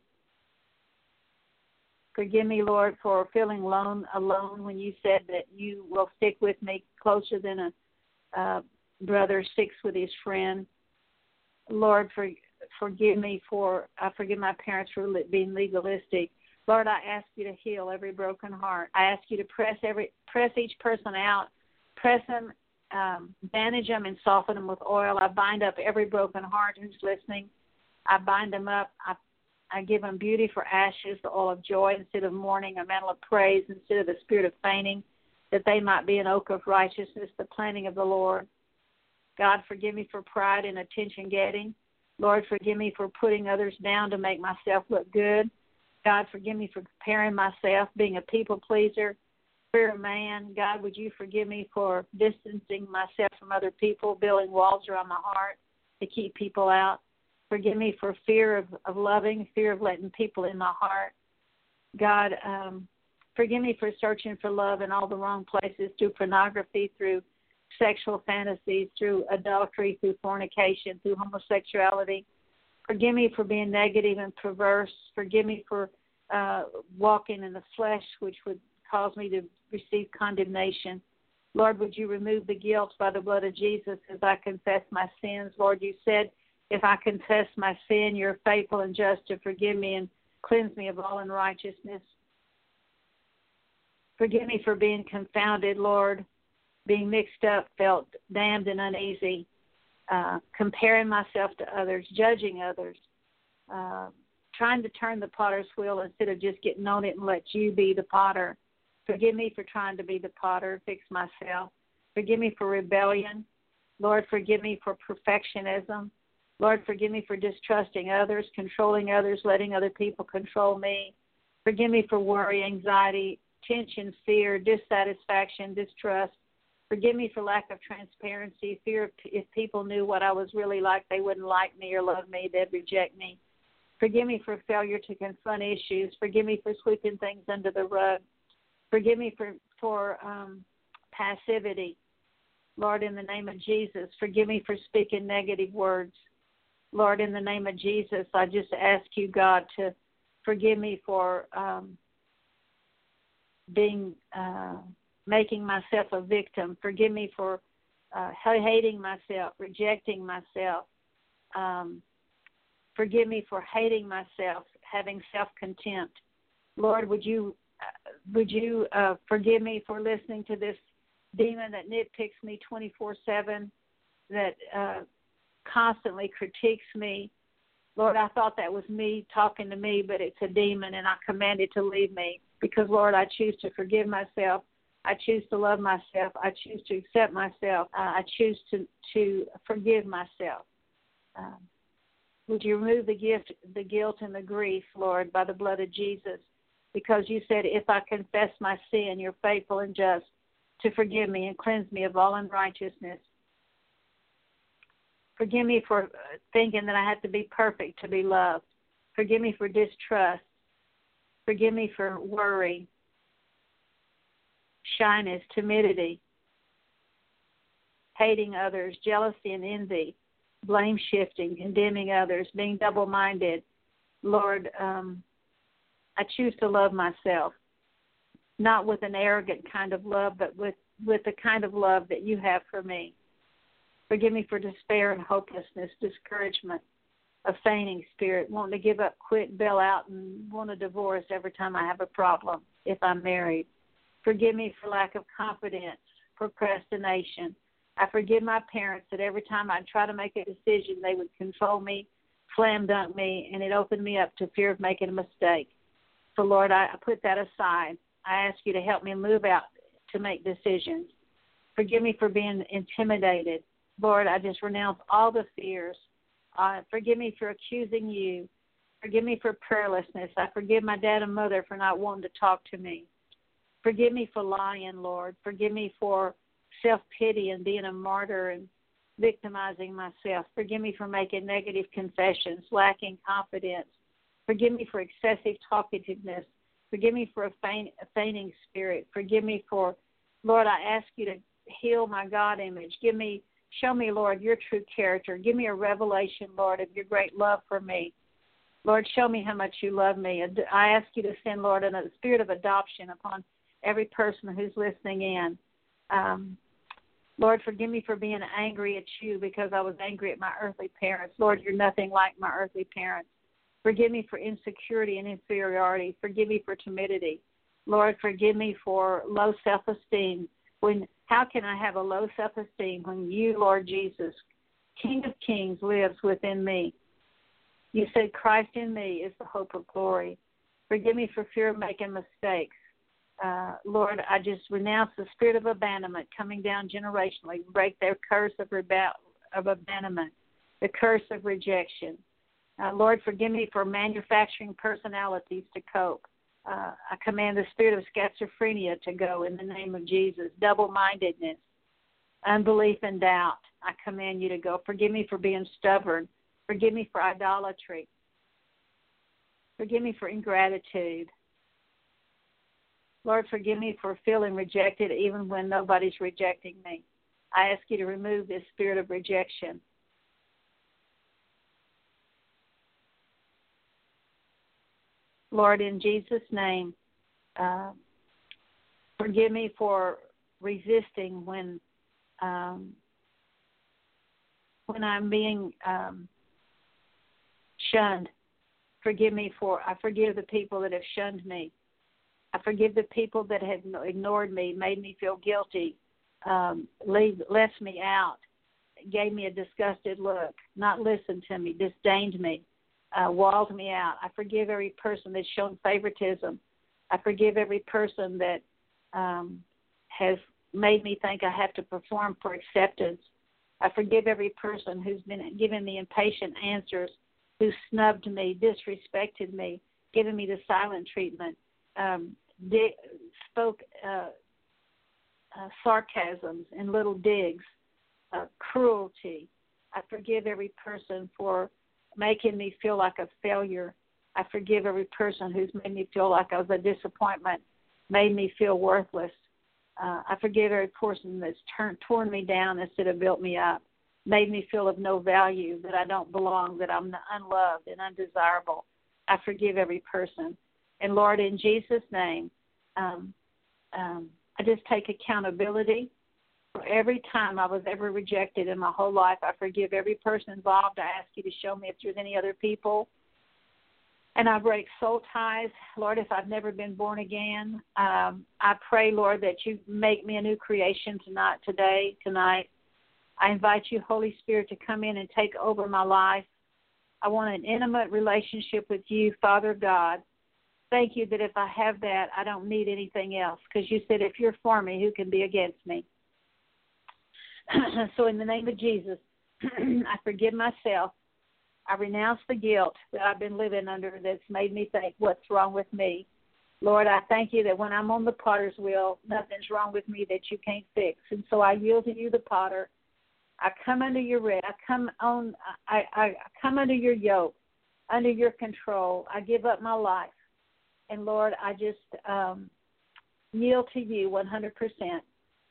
Forgive me, Lord, for feeling alone, alone when you said that you will stick with me closer than a uh, brother sticks with his friend. Lord, for, forgive me for I forgive my parents for being legalistic. Lord, I ask you to heal every broken heart. I ask you to press every press each person out, press them, um, bandage them, and soften them with oil. I bind up every broken heart who's listening. I bind them up. I I give them beauty for ashes, the oil of joy instead of mourning, a mantle of praise instead of the spirit of fainting, that they might be an oak of righteousness, the planting of the Lord. God, forgive me for pride and attention getting. Lord, forgive me for putting others down to make myself look good. God, forgive me for comparing myself, being a people pleaser, fear of man. God, would you forgive me for distancing myself from other people, building walls around my heart to keep people out. Forgive me for fear of, of loving, fear of letting people in my heart. God, um, forgive me for searching for love in all the wrong places through pornography, through sexual fantasies, through adultery, through fornication, through homosexuality. Forgive me for being negative and perverse. Forgive me for uh, walking in the flesh, which would cause me to receive condemnation. Lord, would you remove the guilt by the blood of Jesus as I confess my sins? Lord, you said, if I confess my sin, you're faithful and just to forgive me and cleanse me of all unrighteousness. Forgive me for being confounded, Lord being mixed up, felt damned and uneasy, uh, comparing myself to others, judging others. uh, trying to turn the potter's wheel instead of just getting on it and let you be the potter. Forgive me for trying to be the potter, fix myself. Forgive me for rebellion. Lord, forgive me for perfectionism. Lord, forgive me for distrusting others, controlling others, letting other people control me. Forgive me for worry, anxiety, tension, fear, dissatisfaction, distrust. Forgive me for lack of transparency, fear if people knew what I was really like, they wouldn't like me or love me, they'd reject me. Forgive me for failure to confront issues. Forgive me for sweeping things under the rug. Forgive me for for um, passivity. Lord, in the name of Jesus, forgive me for speaking negative words. Lord, in the name of Jesus, I just ask you, God, to forgive me for um, being uh, making myself a victim. Forgive me for uh, hating myself, rejecting myself. Um, Forgive me for hating myself, having self contempt. Lord, would you uh, would you uh, forgive me for listening to this demon that nitpicks me 24 7, that uh, constantly critiques me. Lord, I thought that was me talking to me, but it's a demon, and I command it to leave me because, Lord, I choose to forgive myself. I choose to love myself. I choose to accept myself. Uh, I choose to to forgive myself. Um, would you remove the gift, the guilt and the grief, Lord, by the blood of Jesus? Because you said, if I confess my sin, you're faithful and just to forgive me and cleanse me of all unrighteousness. Forgive me for thinking that I have to be perfect to be loved. Forgive me for distrust. Forgive me for worry, shyness, timidity, hating others, jealousy, and envy blame shifting, condemning others, being double minded. Lord, um, I choose to love myself, not with an arrogant kind of love, but with, with the kind of love that you have for me. Forgive me for despair and hopelessness, discouragement, a fainting spirit, wanting to give up, quit, bail out, and want a divorce every time I have a problem if I'm married. Forgive me for lack of confidence, procrastination, I forgive my parents that every time I try to make a decision, they would control me, slam dunk me, and it opened me up to fear of making a mistake. So, Lord, I, I put that aside. I ask you to help me move out to make decisions. Forgive me for being intimidated. Lord, I just renounce all the fears. Uh, forgive me for accusing you. Forgive me for prayerlessness. I forgive my dad and mother for not wanting to talk to me. Forgive me for lying, Lord. Forgive me for self pity and being a martyr and victimizing myself. Forgive me for making negative confessions, lacking confidence. Forgive me for excessive talkativeness. Forgive me for a, faint, a fainting spirit. Forgive me for, Lord, I ask you to heal my God image. Give me, show me, Lord, your true character. Give me a revelation, Lord, of your great love for me. Lord, show me how much you love me. I ask you to send, Lord, a spirit of adoption upon every person who's listening in. Um, Lord, forgive me for being angry at you because I was angry at my earthly parents. Lord, you're nothing like my earthly parents. Forgive me for insecurity and inferiority. Forgive me for timidity. Lord, forgive me for low self esteem. When how can I have a low self esteem when you, Lord Jesus, King of Kings, lives within me? You said Christ in me is the hope of glory. Forgive me for fear of making mistakes uh, Lord, I just renounce the spirit of abandonment coming down generationally, break their curse of, rebe- of abandonment, the curse of rejection. Uh, Lord, forgive me for manufacturing personalities to cope. Uh, I command the spirit of schizophrenia to go in the name of Jesus, double mindedness, unbelief, and doubt. I command you to go. Forgive me for being stubborn. Forgive me for idolatry. Forgive me for ingratitude. Lord, forgive me for feeling rejected even when nobody's rejecting me. I ask you to remove this spirit of rejection. Lord, in Jesus' name, uh, forgive me for resisting when um, when I'm being um, shunned. Forgive me for I forgive the people that have shunned me. I forgive the people that have ignored me, made me feel guilty, um, leave, left me out, gave me a disgusted look, not listened to me, disdained me. Uh, walled me out. I forgive every person that's shown favoritism. I forgive every person that um, has made me think I have to perform for acceptance. I forgive every person who's been giving me impatient answers, who snubbed me, disrespected me, given me the silent treatment, um, di- spoke uh, uh, sarcasms and little digs, uh, cruelty. I forgive every person for making me feel like a failure. I forgive every person who's made me feel like I was a disappointment, made me feel worthless. Uh, I forgive every person that's turned torn me down instead of built me up, made me feel of no value, that I don't belong, that I'm unloved and undesirable. I forgive every person. And Lord, in Jesus' name, um, um, I just take accountability every time I was ever rejected in my whole life. I forgive every person involved. I ask you to show me if there's any other people. And I break soul ties. Lord, if I've never been born again, um, I pray, Lord, that you make me a new creation tonight, today, tonight. I invite you, Holy Spirit, to come in and take over my life. I want an intimate relationship with you, Father God. Thank you that if I have that, I don't need anything else because you said, if you're for me, who can be against me? so, in the name of Jesus, I forgive myself. I renounce the guilt that I've been living under that's made me think, what's wrong with me? Lord, I thank you that when I'm on the potter's wheel, nothing's wrong with me that you can't fix. And so I yield to you, the potter. I come under your rest. I come on. I, I come under your yoke, under your control. I give up my life, and Lord, I just um, yield to you 100%.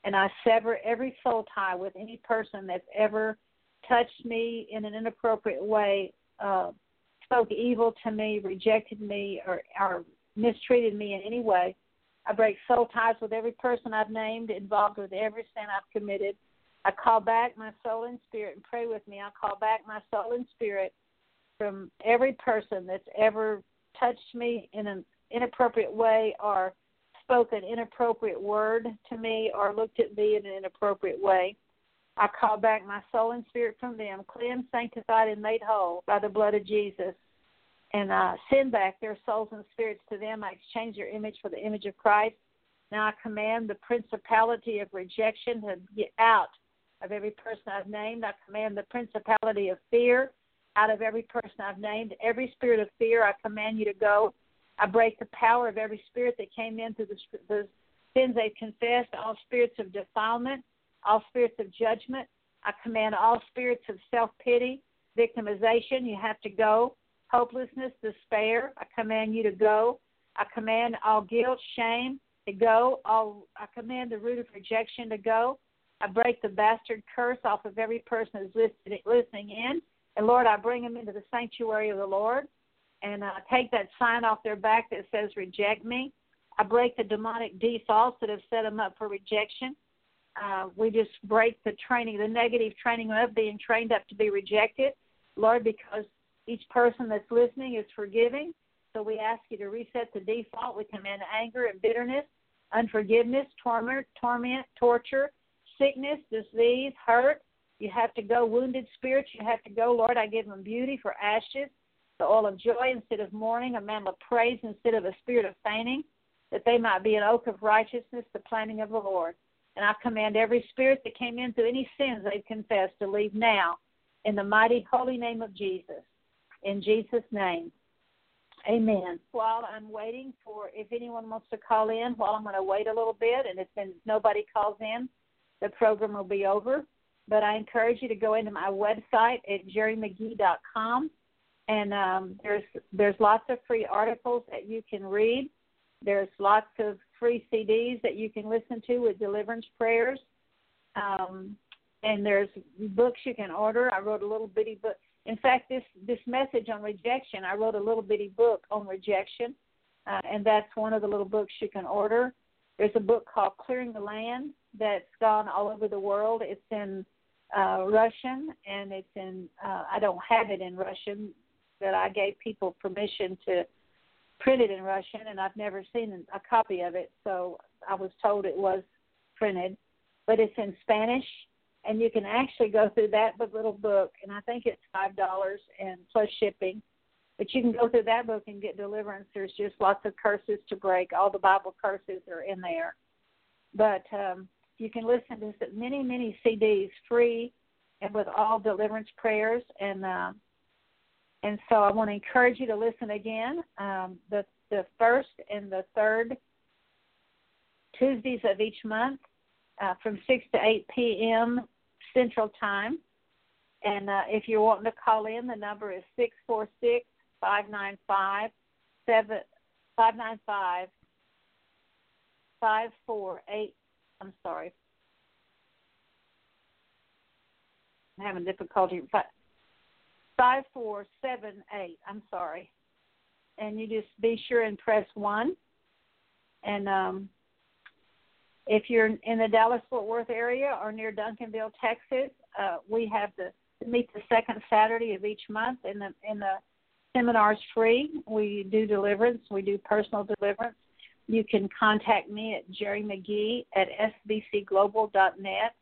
And I sever every soul tie with any person that's ever touched me in an inappropriate way, uh, spoke evil to me, rejected me, or, or mistreated me in any way. I break soul ties with every person I've named, involved with every sin I've committed. I call back my soul and spirit and pray with me. I call back my soul and spirit from every person that's ever touched me in an inappropriate way or spoke an inappropriate word to me or looked at me in an inappropriate way. I call back my soul and spirit from them, cleansed, sanctified, and made whole by the blood of Jesus. And uh, send back their souls and spirits to them. I exchange their image for the image of Christ. Now I command the principality of rejection to get out of every person I've named. I command the principality of fear out of every person I've named. Every spirit of fear, I command you to go. I break the power of every spirit that came in through the, the sins they've confessed, all spirits of defilement, all spirits of judgment. I command all spirits of self pity, victimization, you have to go. Hopelessness, despair, I command you to go. I command all guilt, shame to go. All I command the root of rejection to go. I break the bastard curse off of every person who's listening in. And Lord, I bring them into the sanctuary of the Lord and uh, take that sign off their back that says reject me. I break the demonic defaults that have set them up for rejection. Uh, we just break the training, the negative training of being trained up to be rejected, Lord, because each person that's listening is forgiving. So we ask you to reset the default. We command anger and bitterness, unforgiveness, torment, torment, torture, sickness, disease, hurt. You have to go, wounded spirits. You have to go, Lord. I give them beauty for ashes, the oil of joy instead of mourning, a mantle of praise instead of a spirit of fainting, that they might be an oak of righteousness, the planting of the Lord. And I command every spirit that came in through any sins they've confessed to leave now in the mighty holy name of Jesus. In Jesus' name. Amen. While I'm waiting for if anyone wants to call in, while I'm going to wait a little bit, and if nobody calls in, the program will be over. But I encourage you to go into my website at gerimcghee.com, and um, there's there's lots of free articles that you can read. There's lots of free CDs that you can listen to with deliverance prayers. Um, and there's books you can order. I wrote a little bitty book. In fact, this this message on rejection, I wrote a little bitty book on rejection, uh, and that's one of the little books you can order. There's a book called Clearing the Land that's gone all over the world. It's in uh, Russian, and it's in. Uh, I don't have it in Russian, but I gave people permission to printed in Russian, and I've never seen a copy of it, so I was told it was printed. But it's in Spanish, and you can actually go through that little book, and I think it's five dollars and plus shipping. But you can go through that book and get deliverance. There's just lots of curses to break. All the Bible curses are in there. But um, you can listen to many, many CDs free and with all deliverance prayers. And uh, and so I want to encourage you to listen again. Um, the the first and the third Tuesdays of each month uh, from 6 to 8 p.m. Central Time. And uh, if you're wanting to call in, the number is 646 595 595 548. I'm sorry. I'm having difficulty. 5478. I'm sorry. And you just be sure and press 1. And um, if you're in the Dallas Fort Worth area or near Duncanville, Texas, uh, we have the meet the second Saturday of each month, and the in the seminars free. We do deliverance. We do personal deliverance. You can contact me at Geri McGhee at sbcglobal.net,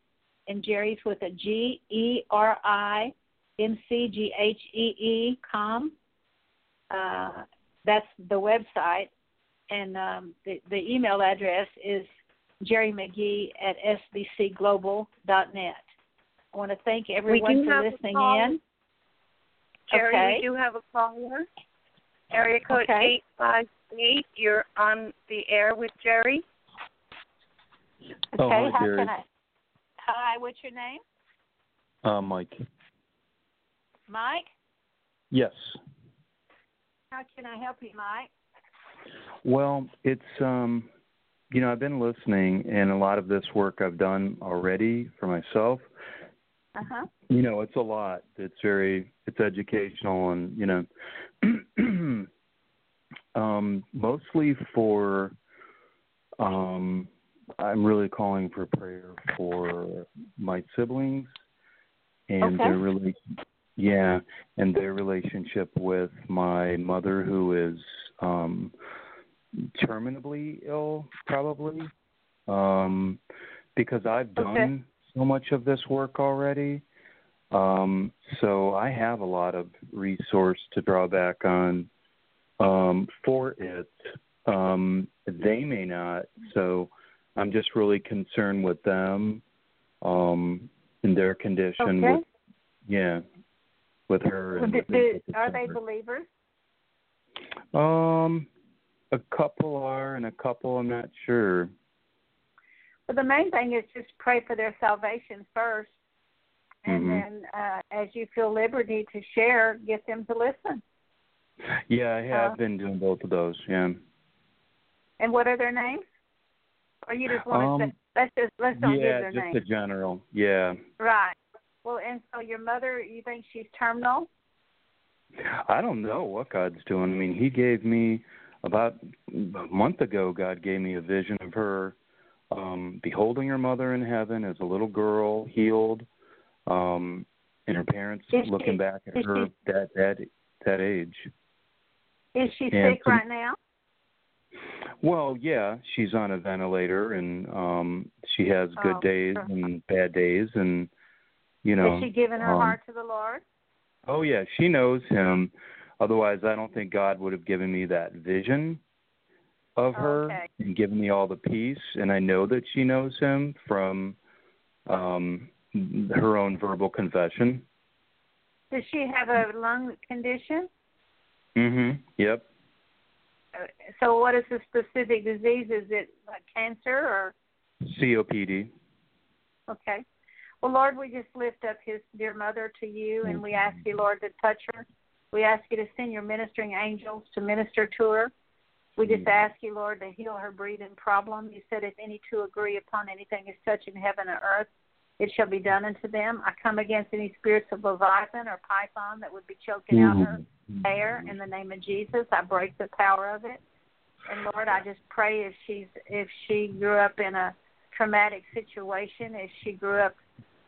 and Geri's with a G E R I M C G H E E com. Uh, that's the website, and um, the the email address is Geri McGhee at sbcglobal.net. I want to thank everyone for listening in. Geri, okay. we do have a caller. Area code okay. 858. You're on the air with Geri. Okay, oh, hi, how Geri. can I? Hi, what's your name? Uh, Mike. Mike? Yes. How can I help you, Mike? Well, it's um you know, I've been listening and a lot of this work I've done already for myself. Uh-huh. You know, it's a lot. It's very it's educational and, you know, um mostly for um I'm really calling for prayer for my siblings and Okay. their really yeah, and their relationship with my mother who is um terminably ill probably um because I've done Okay. so much of this work already um so I have a lot of resource to draw back on um for it um they may not so I'm just really concerned with them um in their condition Okay. with yeah with her and do, with do, are they believers? Um, a couple are, and a couple I'm not sure. Well, the main thing is just pray for their salvation first, and Mhm. then uh, as you feel liberty to share, get them to listen. Yeah, I have Uh, been doing both of those. Yeah. And what are their names? Or you just want to Um, say, let's just let's don't yeah, give their just names. a general. Yeah. Right. Well, and so your mother, you think she's terminal? I don't know what God's doing. I mean, He gave me about a month ago. God gave me a vision of her um beholding her mother in heaven as a little girl, healed, um, and her parents Is she- looking back at her she- that that that age. Is she And sick some- right now? Well, yeah, she's on a ventilator and um she has good Oh, days sure. and bad days and you know Has she given her um, heart to the Lord? Oh yeah, she knows him. Otherwise I don't think God would have given me that vision of her Okay. and given me all the peace and I know that she knows him from um her own verbal confession. Does she have a lung condition? Mhm. Yep. Uh, So, what is the specific disease? Is it like cancer or? COPD. Okay. Well, Lord, we just lift up his dear mother to you, and we ask you, Lord, to touch her. We ask you to send your ministering angels to minister to her. We just Mhm. ask you, Lord, to heal her breathing problem. You said if any two agree upon anything is touching heaven or earth, it shall be done unto them. I come against any spirits of Leviathan or Python that would be choking out her air in the name of Jesus. I break the power of it. And Lord, I just pray if she's if she grew up in a traumatic situation, if she grew up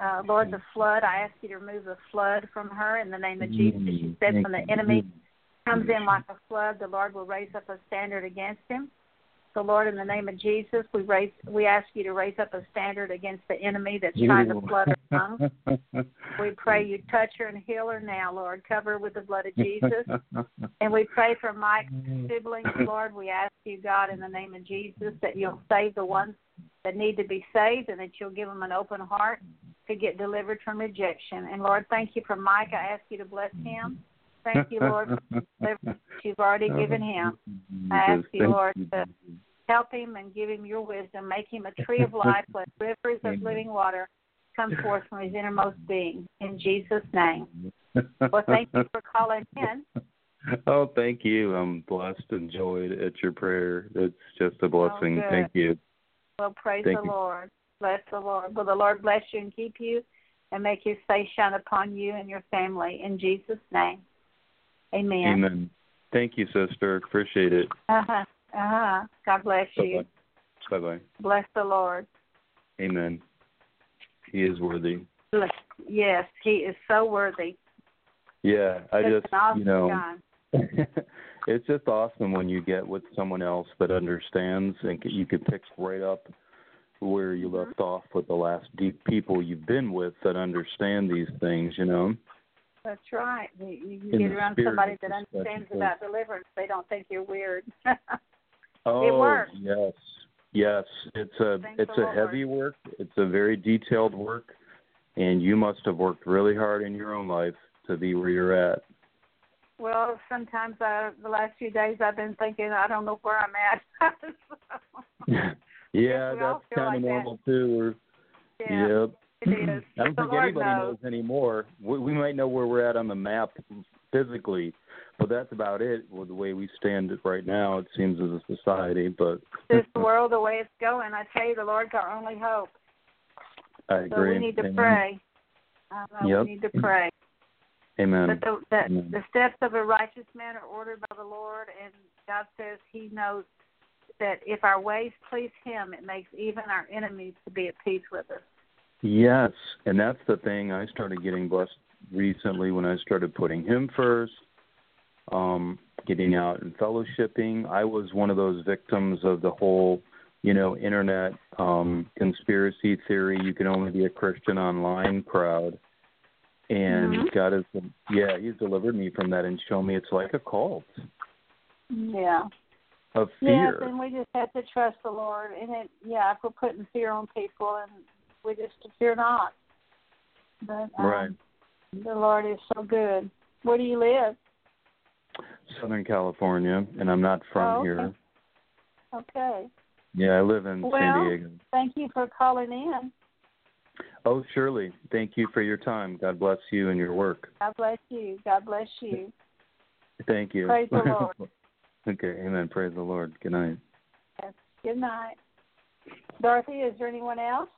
uh Lord the flood, I ask you to remove the flood from her in the name of Jesus. You said when the enemy comes in like a flood, the Lord will raise up a standard against him. So Lord, in the name of Jesus, we raise we ask you to raise up a standard against the enemy that's trying to flood her tongue. we pray you touch her and heal her now, Lord. Cover her with the blood of Jesus. And we pray for Mike's siblings, Lord. We ask you, God, in the name of Jesus, that you'll save the ones that need to be saved and that you'll give them an open heart to get delivered from rejection. And Lord, thank you for Mike. I ask you to bless him. Thank you, Lord, for the you've already oh, given him. I ask you, Lord, to help him and give him your wisdom. Make him a tree of life. Let rivers of living water come forth from his innermost being. In Jesus' name. Well, thank you for calling in. Oh, thank you. I'm blessed and joyed at your prayer. It's just a oh, blessing. Oh, thank you. Well, praise Thank the you. Lord. Bless the Lord. Will the Lord bless you and keep you and make his face shine upon you and your family. In Jesus' name. Amen. Amen. Thank you, sister. Appreciate it. Uh huh. Uh huh. God bless you. Bye bye. Bless the Lord. Amen. He is worthy. Yes, he is so worthy. Yeah, I It's just awesome you know it's just awesome when you get with someone else that understands and you can pick right up where you Mhm. left off with the last deep people you've been with that understand these things, you know. That's right. You, you get around somebody that understands about deliverance, they don't think you're weird. Oh, works. yes. Yes, it's a Thank it's a Lord. heavy work. It's a very detailed work and you must have worked really hard in your own life to be where you're at. well, sometimes I, the last few days I've been thinking I don't know where I'm at. yeah, that's kind like of that. normal too. We're yeah, Yep. it is. I don't the think Lord anybody knows. knows anymore. We, we might know where we're at on the map physically, but that's about it. With the way we stand it right now, it seems as a society. But this world the way it's going. I tell you, the Lord's our only hope. I So agree. we need to Amen. pray. Know Yep. we need to pray. Amen. But the, the, Amen. the steps of a righteous man are ordered by the Lord, and God says He knows that if our ways please Him, it makes even our enemies to be at peace with us. Yes, and that's the thing. I started getting blessed recently when I started putting Him first, um, getting out and fellowshipping. I was one of those victims of the whole, you know, internet um, conspiracy theory. You can only be a Christian online crowd. And Mhm. God has, yeah, He's delivered me from that and shown me it's like a cult Yeah. Of Yes, fear. and we just have to trust the Lord. And it, yeah, if we're putting fear on people, and we just fear not. But um, Right. the Lord is so good. Where do you live? Southern California, and I'm not from Oh, okay. here. Okay. Yeah, I live in Well, San Diego. Thank you for calling in. Oh, surely. Thank you for your time. God bless you and your work. God bless you. God bless you. Thank you. Praise the Lord. Okay, amen. Praise the Lord. Good night. Yes. Good night. Dorothy, is there anyone else?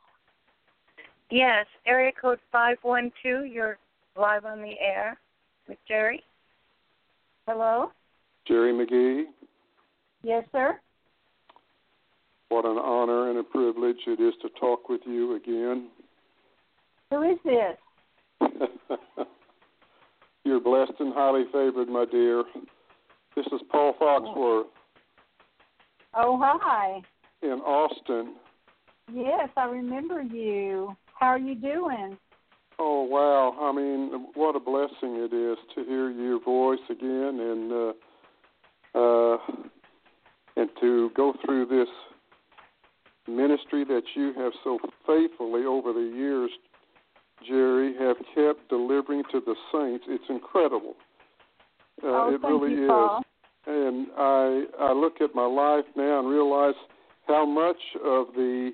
Yes, area code 512. You're live on the air with Geri. Hello? Geri McGhee, Yes, sir. what an honor and a privilege it is to talk with you again. Who is this? You're blessed and highly favored, my dear. This is Paul Foxworth Oh, hi. in Austin. Yes, I remember you. How are you doing? Oh wow! I mean, what a blessing it is to hear your voice again, and uh, uh, and to go through this ministry that you have so faithfully over the years, Geri, have kept delivering to the saints. It's incredible. Uh, oh, it thank really you, is. Paul. And I I look at my life now and realize how much of the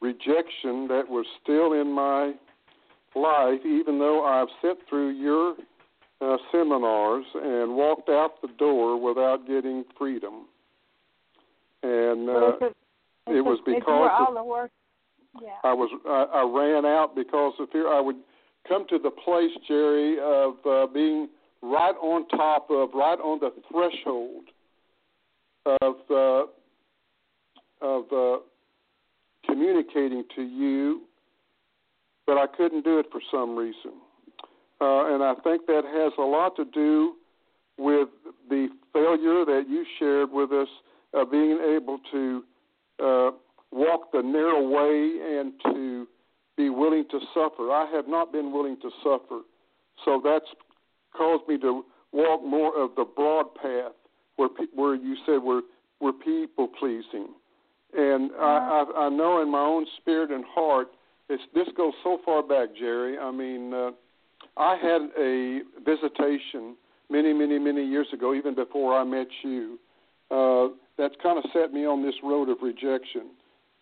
rejection that was still in my life, even though I've sat through your uh, seminars and walked out the door without getting freedom. And Well, uh, it's a- it was because of- all the work. Yeah. I was I, I ran out because of fear. I would come to the place, Geri, of uh, being right on top of, right on the threshold of uh, of uh, communicating to you, but I couldn't do it for some reason. Uh, and I think that has a lot to do with the failure that you shared with us of being able to uh, walk the narrow way and to be willing to suffer. I have not been willing to suffer, so that's caused me to walk more of the broad path where where you said we're we're people pleasing, and I, I I know in my own spirit and heart it's this goes so far back, Geri. I mean, uh, I had a visitation many many many years ago, even before I met you. Uh, that's kind of set me on this road of rejection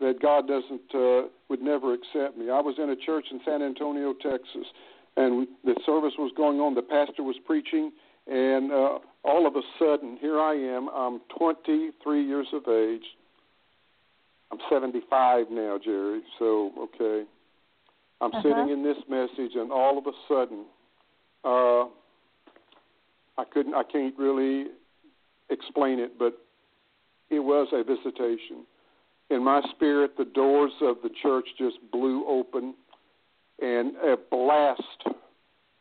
that God doesn't uh, would never accept me. I was in a church in San Antonio, Texas, and the service was going on. The pastor was preaching, and uh, all of a sudden, here I am. I'm 23 years of age. I'm 75 now, Geri. So okay, I'm uh-huh. sitting in this message, and all of a sudden, uh, I couldn't. I can't really explain it, but it was a visitation. In my spirit, the doors of the church just blew open, and a blast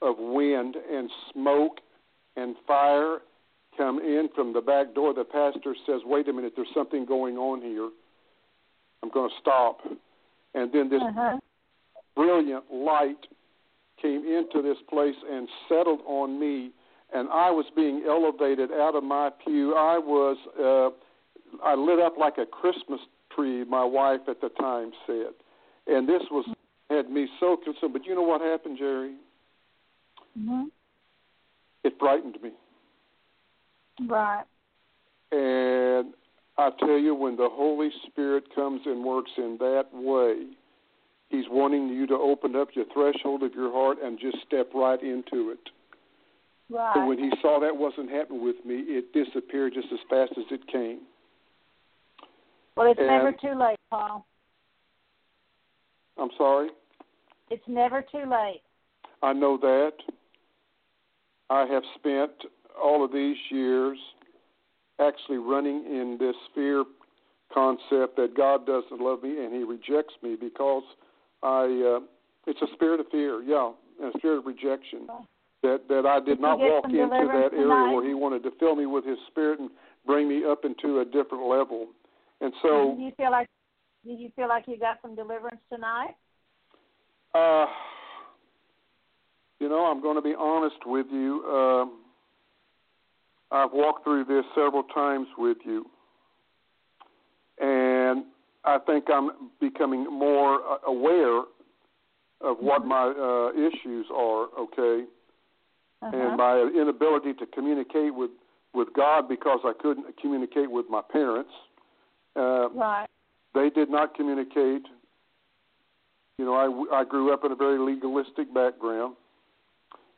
of wind and smoke and fire come in from the back door. The pastor says, Wait a minute, there's something going on here. I'm going to stop. And then this uh-huh. brilliant light came into this place and settled on me. And I was being elevated out of my pew. I was, uh, I lit up like a Christmas tree, my wife at the time said. And this was had me so concerned. But you know what happened, Geri? Mm-hmm. It frightened me. Right. And I tell you, when the Holy Spirit comes and works in that way, He's wanting you to open up your threshold of your heart and just step right into it. Right. But when He saw that wasn't happening with me, it disappeared just as fast as it came. Well, it's and, never too late, Paul. I'm sorry? It's never too late. I know that. I have spent all of these years actually running in this fear concept that God doesn't love me and He rejects me because I. Uh, it's a spirit of fear, yeah, and a spirit of rejection. That that I did not walk into that area tonight? where He wanted to fill me with His Spirit and bring me up into a different level. And so, do you feel like do you feel like you got some deliverance tonight? Uh, you know, I'm going to be honest with you. Um, I've walked through this several times with you, and I think I'm becoming more uh, aware of what mm-hmm. my uh, issues are. Okay, uh-huh. and my inability to communicate with with God because I couldn't communicate with my parents. Uh, right. They did not communicate. You know, I, I grew up in a very legalistic background,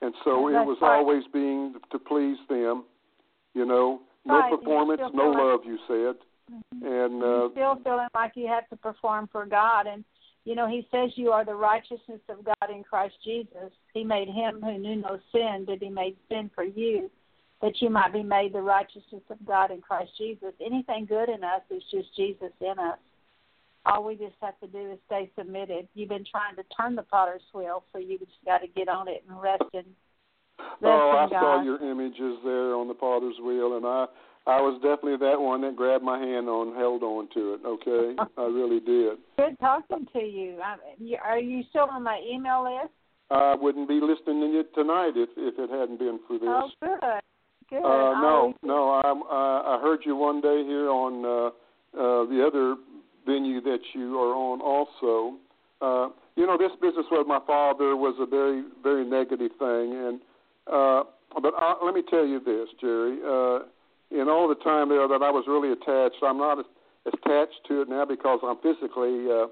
and so it was right. always being to please them. You know, no right. performance, no like, love. You said, mm-hmm. and uh, still feeling like you have to perform for God. And you know, He says you are the righteousness of God in Christ Jesus. He made Him who knew no sin to be made sin for you, that you might be made the righteousness of God in Christ Jesus. Anything good in us is just Jesus in us. All we just have to do is stay submitted. You've been trying to turn the potter's wheel, so you just got to get on it and rest in. Rest oh, in I saw your images there on the potter's wheel, and I I was definitely that one that grabbed my hand on, held on to it. Okay, I really did. Good talking to you. Are you still on my email list? I wouldn't be listening to you tonight if if it hadn't been for this. Oh, good. Good. Uh, no, no. I I heard you one day here on uh, uh, the other venue that you are on also. Uh, you know, this business with my father was a very very negative thing, and uh, but I, let me tell you this, Geri. Uh, in all the time there that I was really attached, I'm not as attached to it now because I'm physically. Uh,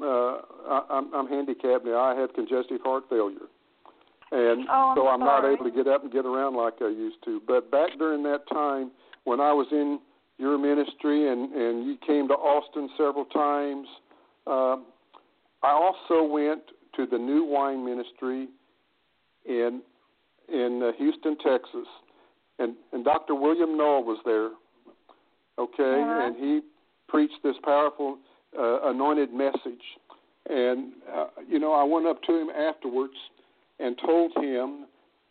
uh, I, I'm, I'm handicapped now. I have congestive heart failure and oh, I'm so I'm sorry. not able to get up and get around like I used to. But back during that time when I was in your ministry and and you came to Austin several times, uh, I also went to the New Wine Ministry in in uh, Houston, Texas, and and Dr. William Noel was there. Okay, uh-huh. and he preached this powerful uh, anointed message. And uh, you know, I went up to him afterwards and told him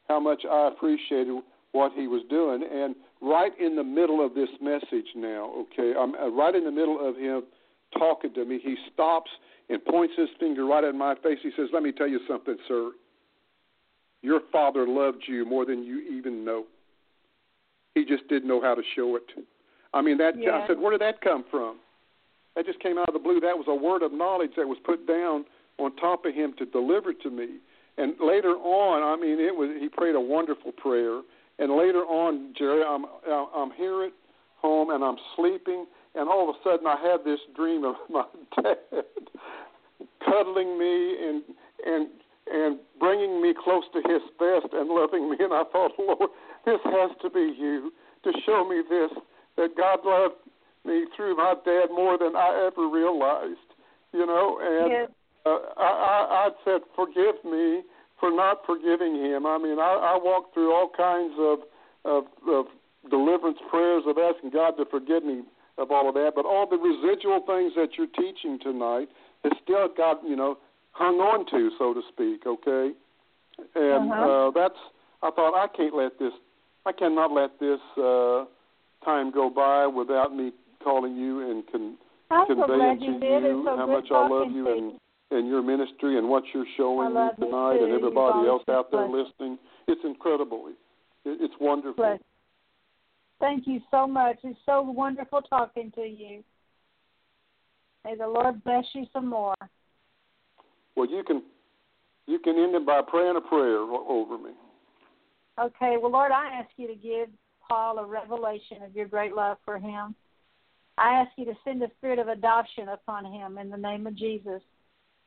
how much I appreciated what he was doing. And right in the middle of this message now, okay, I'm uh, right in the middle of him talking to me. He stops and points his finger right at my face. He says, "Let me tell you something, sir. Your father loved you more than you even know. He just didn't know how to show it." I mean, that yes. I said, "Where did that come from?" That just came out of the blue. That was a word of knowledge that was put down on top of him to deliver to me. And later on, I mean, it was he prayed a wonderful prayer. And later on, Geri, I'm I'm here at home and I'm sleeping, and all of a sudden I have this dream of my dad cuddling me and and and bringing me close to his vest and loving me. And I thought, Lord, this has to be you to show me this that God loved me through my dad more than I ever realized. You know, and yes. uh, I, I I said, forgive me for not forgiving him. I mean, I, I walked through all kinds of of, of deliverance prayers of asking God to forgive me of all of that, but all the residual things that you're teaching tonight has still got you know hung on to, so to speak. Okay, and uh-huh. uh, that's I thought I can't let this, I cannot let this uh, time go by without me calling you and con- I'm so conveying glad you to did. you It's so how much I love you and and your ministry and what you're showing me tonight too. and everybody else out there blessed. listening. It's incredible. It's wonderful. Bless. Thank you so much. It's so wonderful talking to you. May the Lord bless you some more. Well, you can you can end it by praying a prayer over me. Okay, well, Lord, I ask you to give Paul a revelation of your great love for him. I ask you to send a spirit of adoption upon him in the name of Jesus.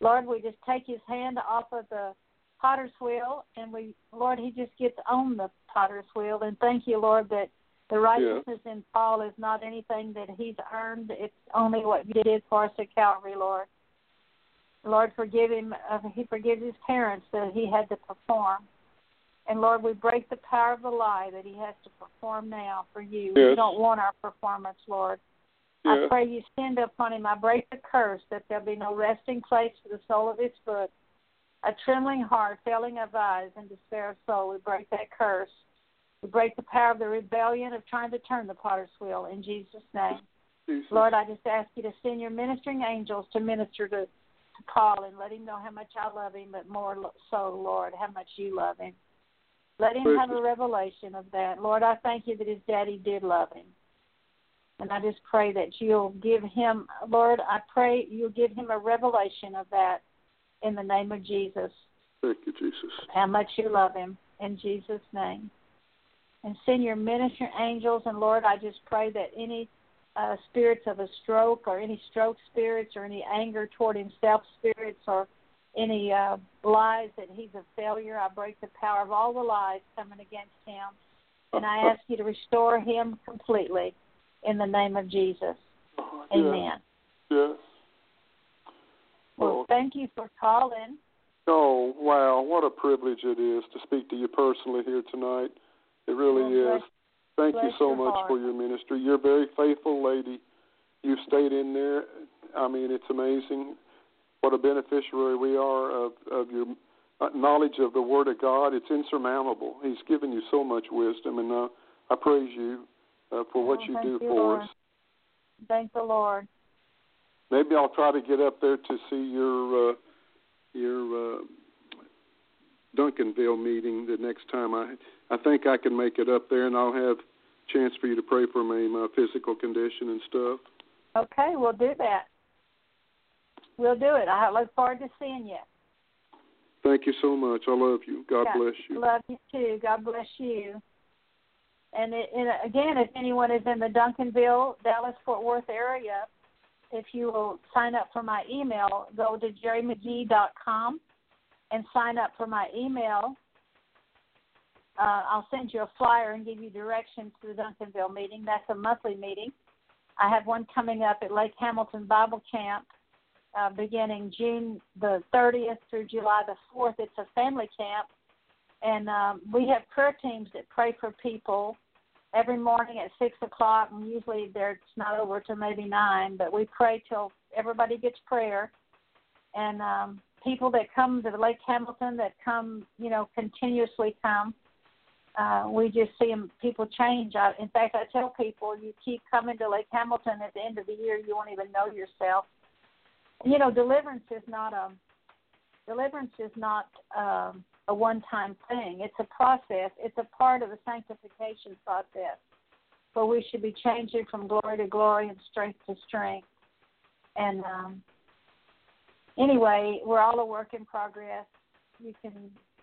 Lord, we just take his hand off of the potter's wheel, and we, Lord, he just gets on the potter's wheel. And thank you, Lord, that the righteousness in Paul is not anything that he's earned. It's only what you did for us at Calvary, Lord. Lord, forgive him. Uh, he forgives his parents that he had to perform. And Lord, we break the power of the lie that he has to perform now for you. We don't want our performance, Lord. I pray you send upon him. I break the curse that there be no resting place for the sole of his foot. A trembling heart, failing of eyes, and despair of soul. We break that curse. We break the power of the rebellion of trying to turn the potter's wheel in Jesus' name. Jesus. Lord, I just ask you to send your ministering angels to minister to, to Paul and let him know how much I love him, but more so, Lord, how much you love him. Let him have a revelation of that. Lord, I thank you that his daddy did love him. And I just pray that you'll give him, Lord, I pray you'll give him a revelation of that in the name of Jesus, Thank you, Jesus. how much you love him, in Jesus' name. And send your minister angels, and Lord, I just pray that any uh, spirits of a stroke or any stroke spirits or any anger toward himself spirits or any uh, lies that he's a failure, I break the power of all the lies coming against him. And I ask you to restore him completely in the name of Jesus. Oh, Amen. Yes. Well, Oh. thank you for calling. Oh, wow. What a privilege it is to speak to you personally here tonight. It really Well, is. bless- Thank you so much heart. for your ministry. You're a very faithful lady. You've stayed in there. I mean, it's amazing what a beneficiary we are of, of your knowledge of the Word of God. It's insurmountable. He's given you so much wisdom, and uh, I praise you uh, for what Oh, you do you, for Lord. us. Thank the Lord. Maybe I'll try to get up there to see your uh, your uh, Duncanville meeting the next time. I I think I can make it up there, and I'll have a chance for you to pray for me, my physical condition and stuff. Okay, we'll do that. We'll do it. I look forward to seeing you. Thank you so much. I love you. God Yeah, bless you. Love you too. God bless you. And, it, and again, if anyone is in the Duncanville, Dallas, Fort Worth area, if you will sign up for my email, go to gerimcghee.com and sign up for my email. Uh, I'll send you a flyer and give you directions to the Duncanville meeting. That's a monthly meeting. I have one coming up at Lake Hamilton Bible Camp uh, beginning June the 30th through July the 4th. It's a family camp, and um, we have prayer teams that pray for people every morning at six o'clock. And usually, it's not over till maybe nine, but we pray till everybody gets prayer. And um, people that come to Lake Hamilton that come, you know, continuously come. uh, we just see people change. I, in fact, I tell people, you keep coming to Lake Hamilton at the end of the year, you won't even know yourself. You know, deliverance is not a deliverance is not um, a one-time thing. It's a process. It's a part of the sanctification process. But we should be changing from glory to glory and strength to strength. And um, anyway, we're all a work in progress. You can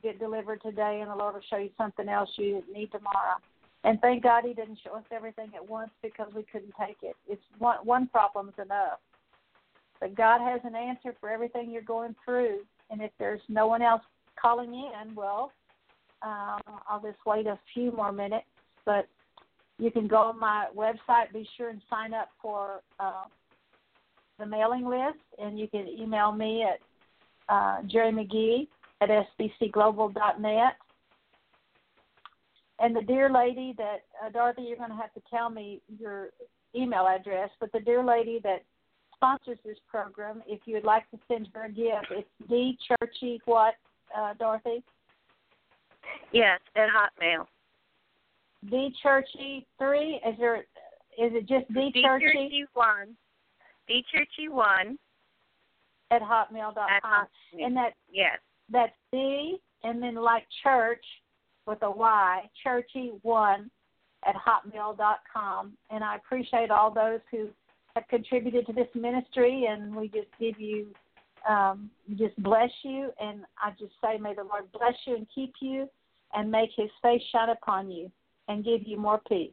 get delivered today, and the Lord will show you something else you need tomorrow. And thank God He didn't show us everything at once because we couldn't take it. It's one one problem's enough. But God has an answer for everything you're going through. And if there's no one else calling in, well, um, I'll just wait a few more minutes. But you can go on my website. Be sure and sign up for uh, the mailing list, and you can email me at uh, Geri McGhee at sbcglobal.net. And the dear lady that, uh, Dorothy, you're going to have to tell me your email address, but the dear lady that sponsors this program, if you would like to send her a gift, it's D Churchy what, uh, Dorothy? Yes, at Hotmail. D Churchy three. Is there? Is it just D Churchy? Churchy one. D Churchy one. At hotmail dot com. And that yes. That's D and then like church with a Y, churchy one at hotmail dot com. And I appreciate all those who have contributed to this ministry and we just give you um, just bless you and I just say may the Lord bless you and keep you and make his face shine upon you and give you more peace.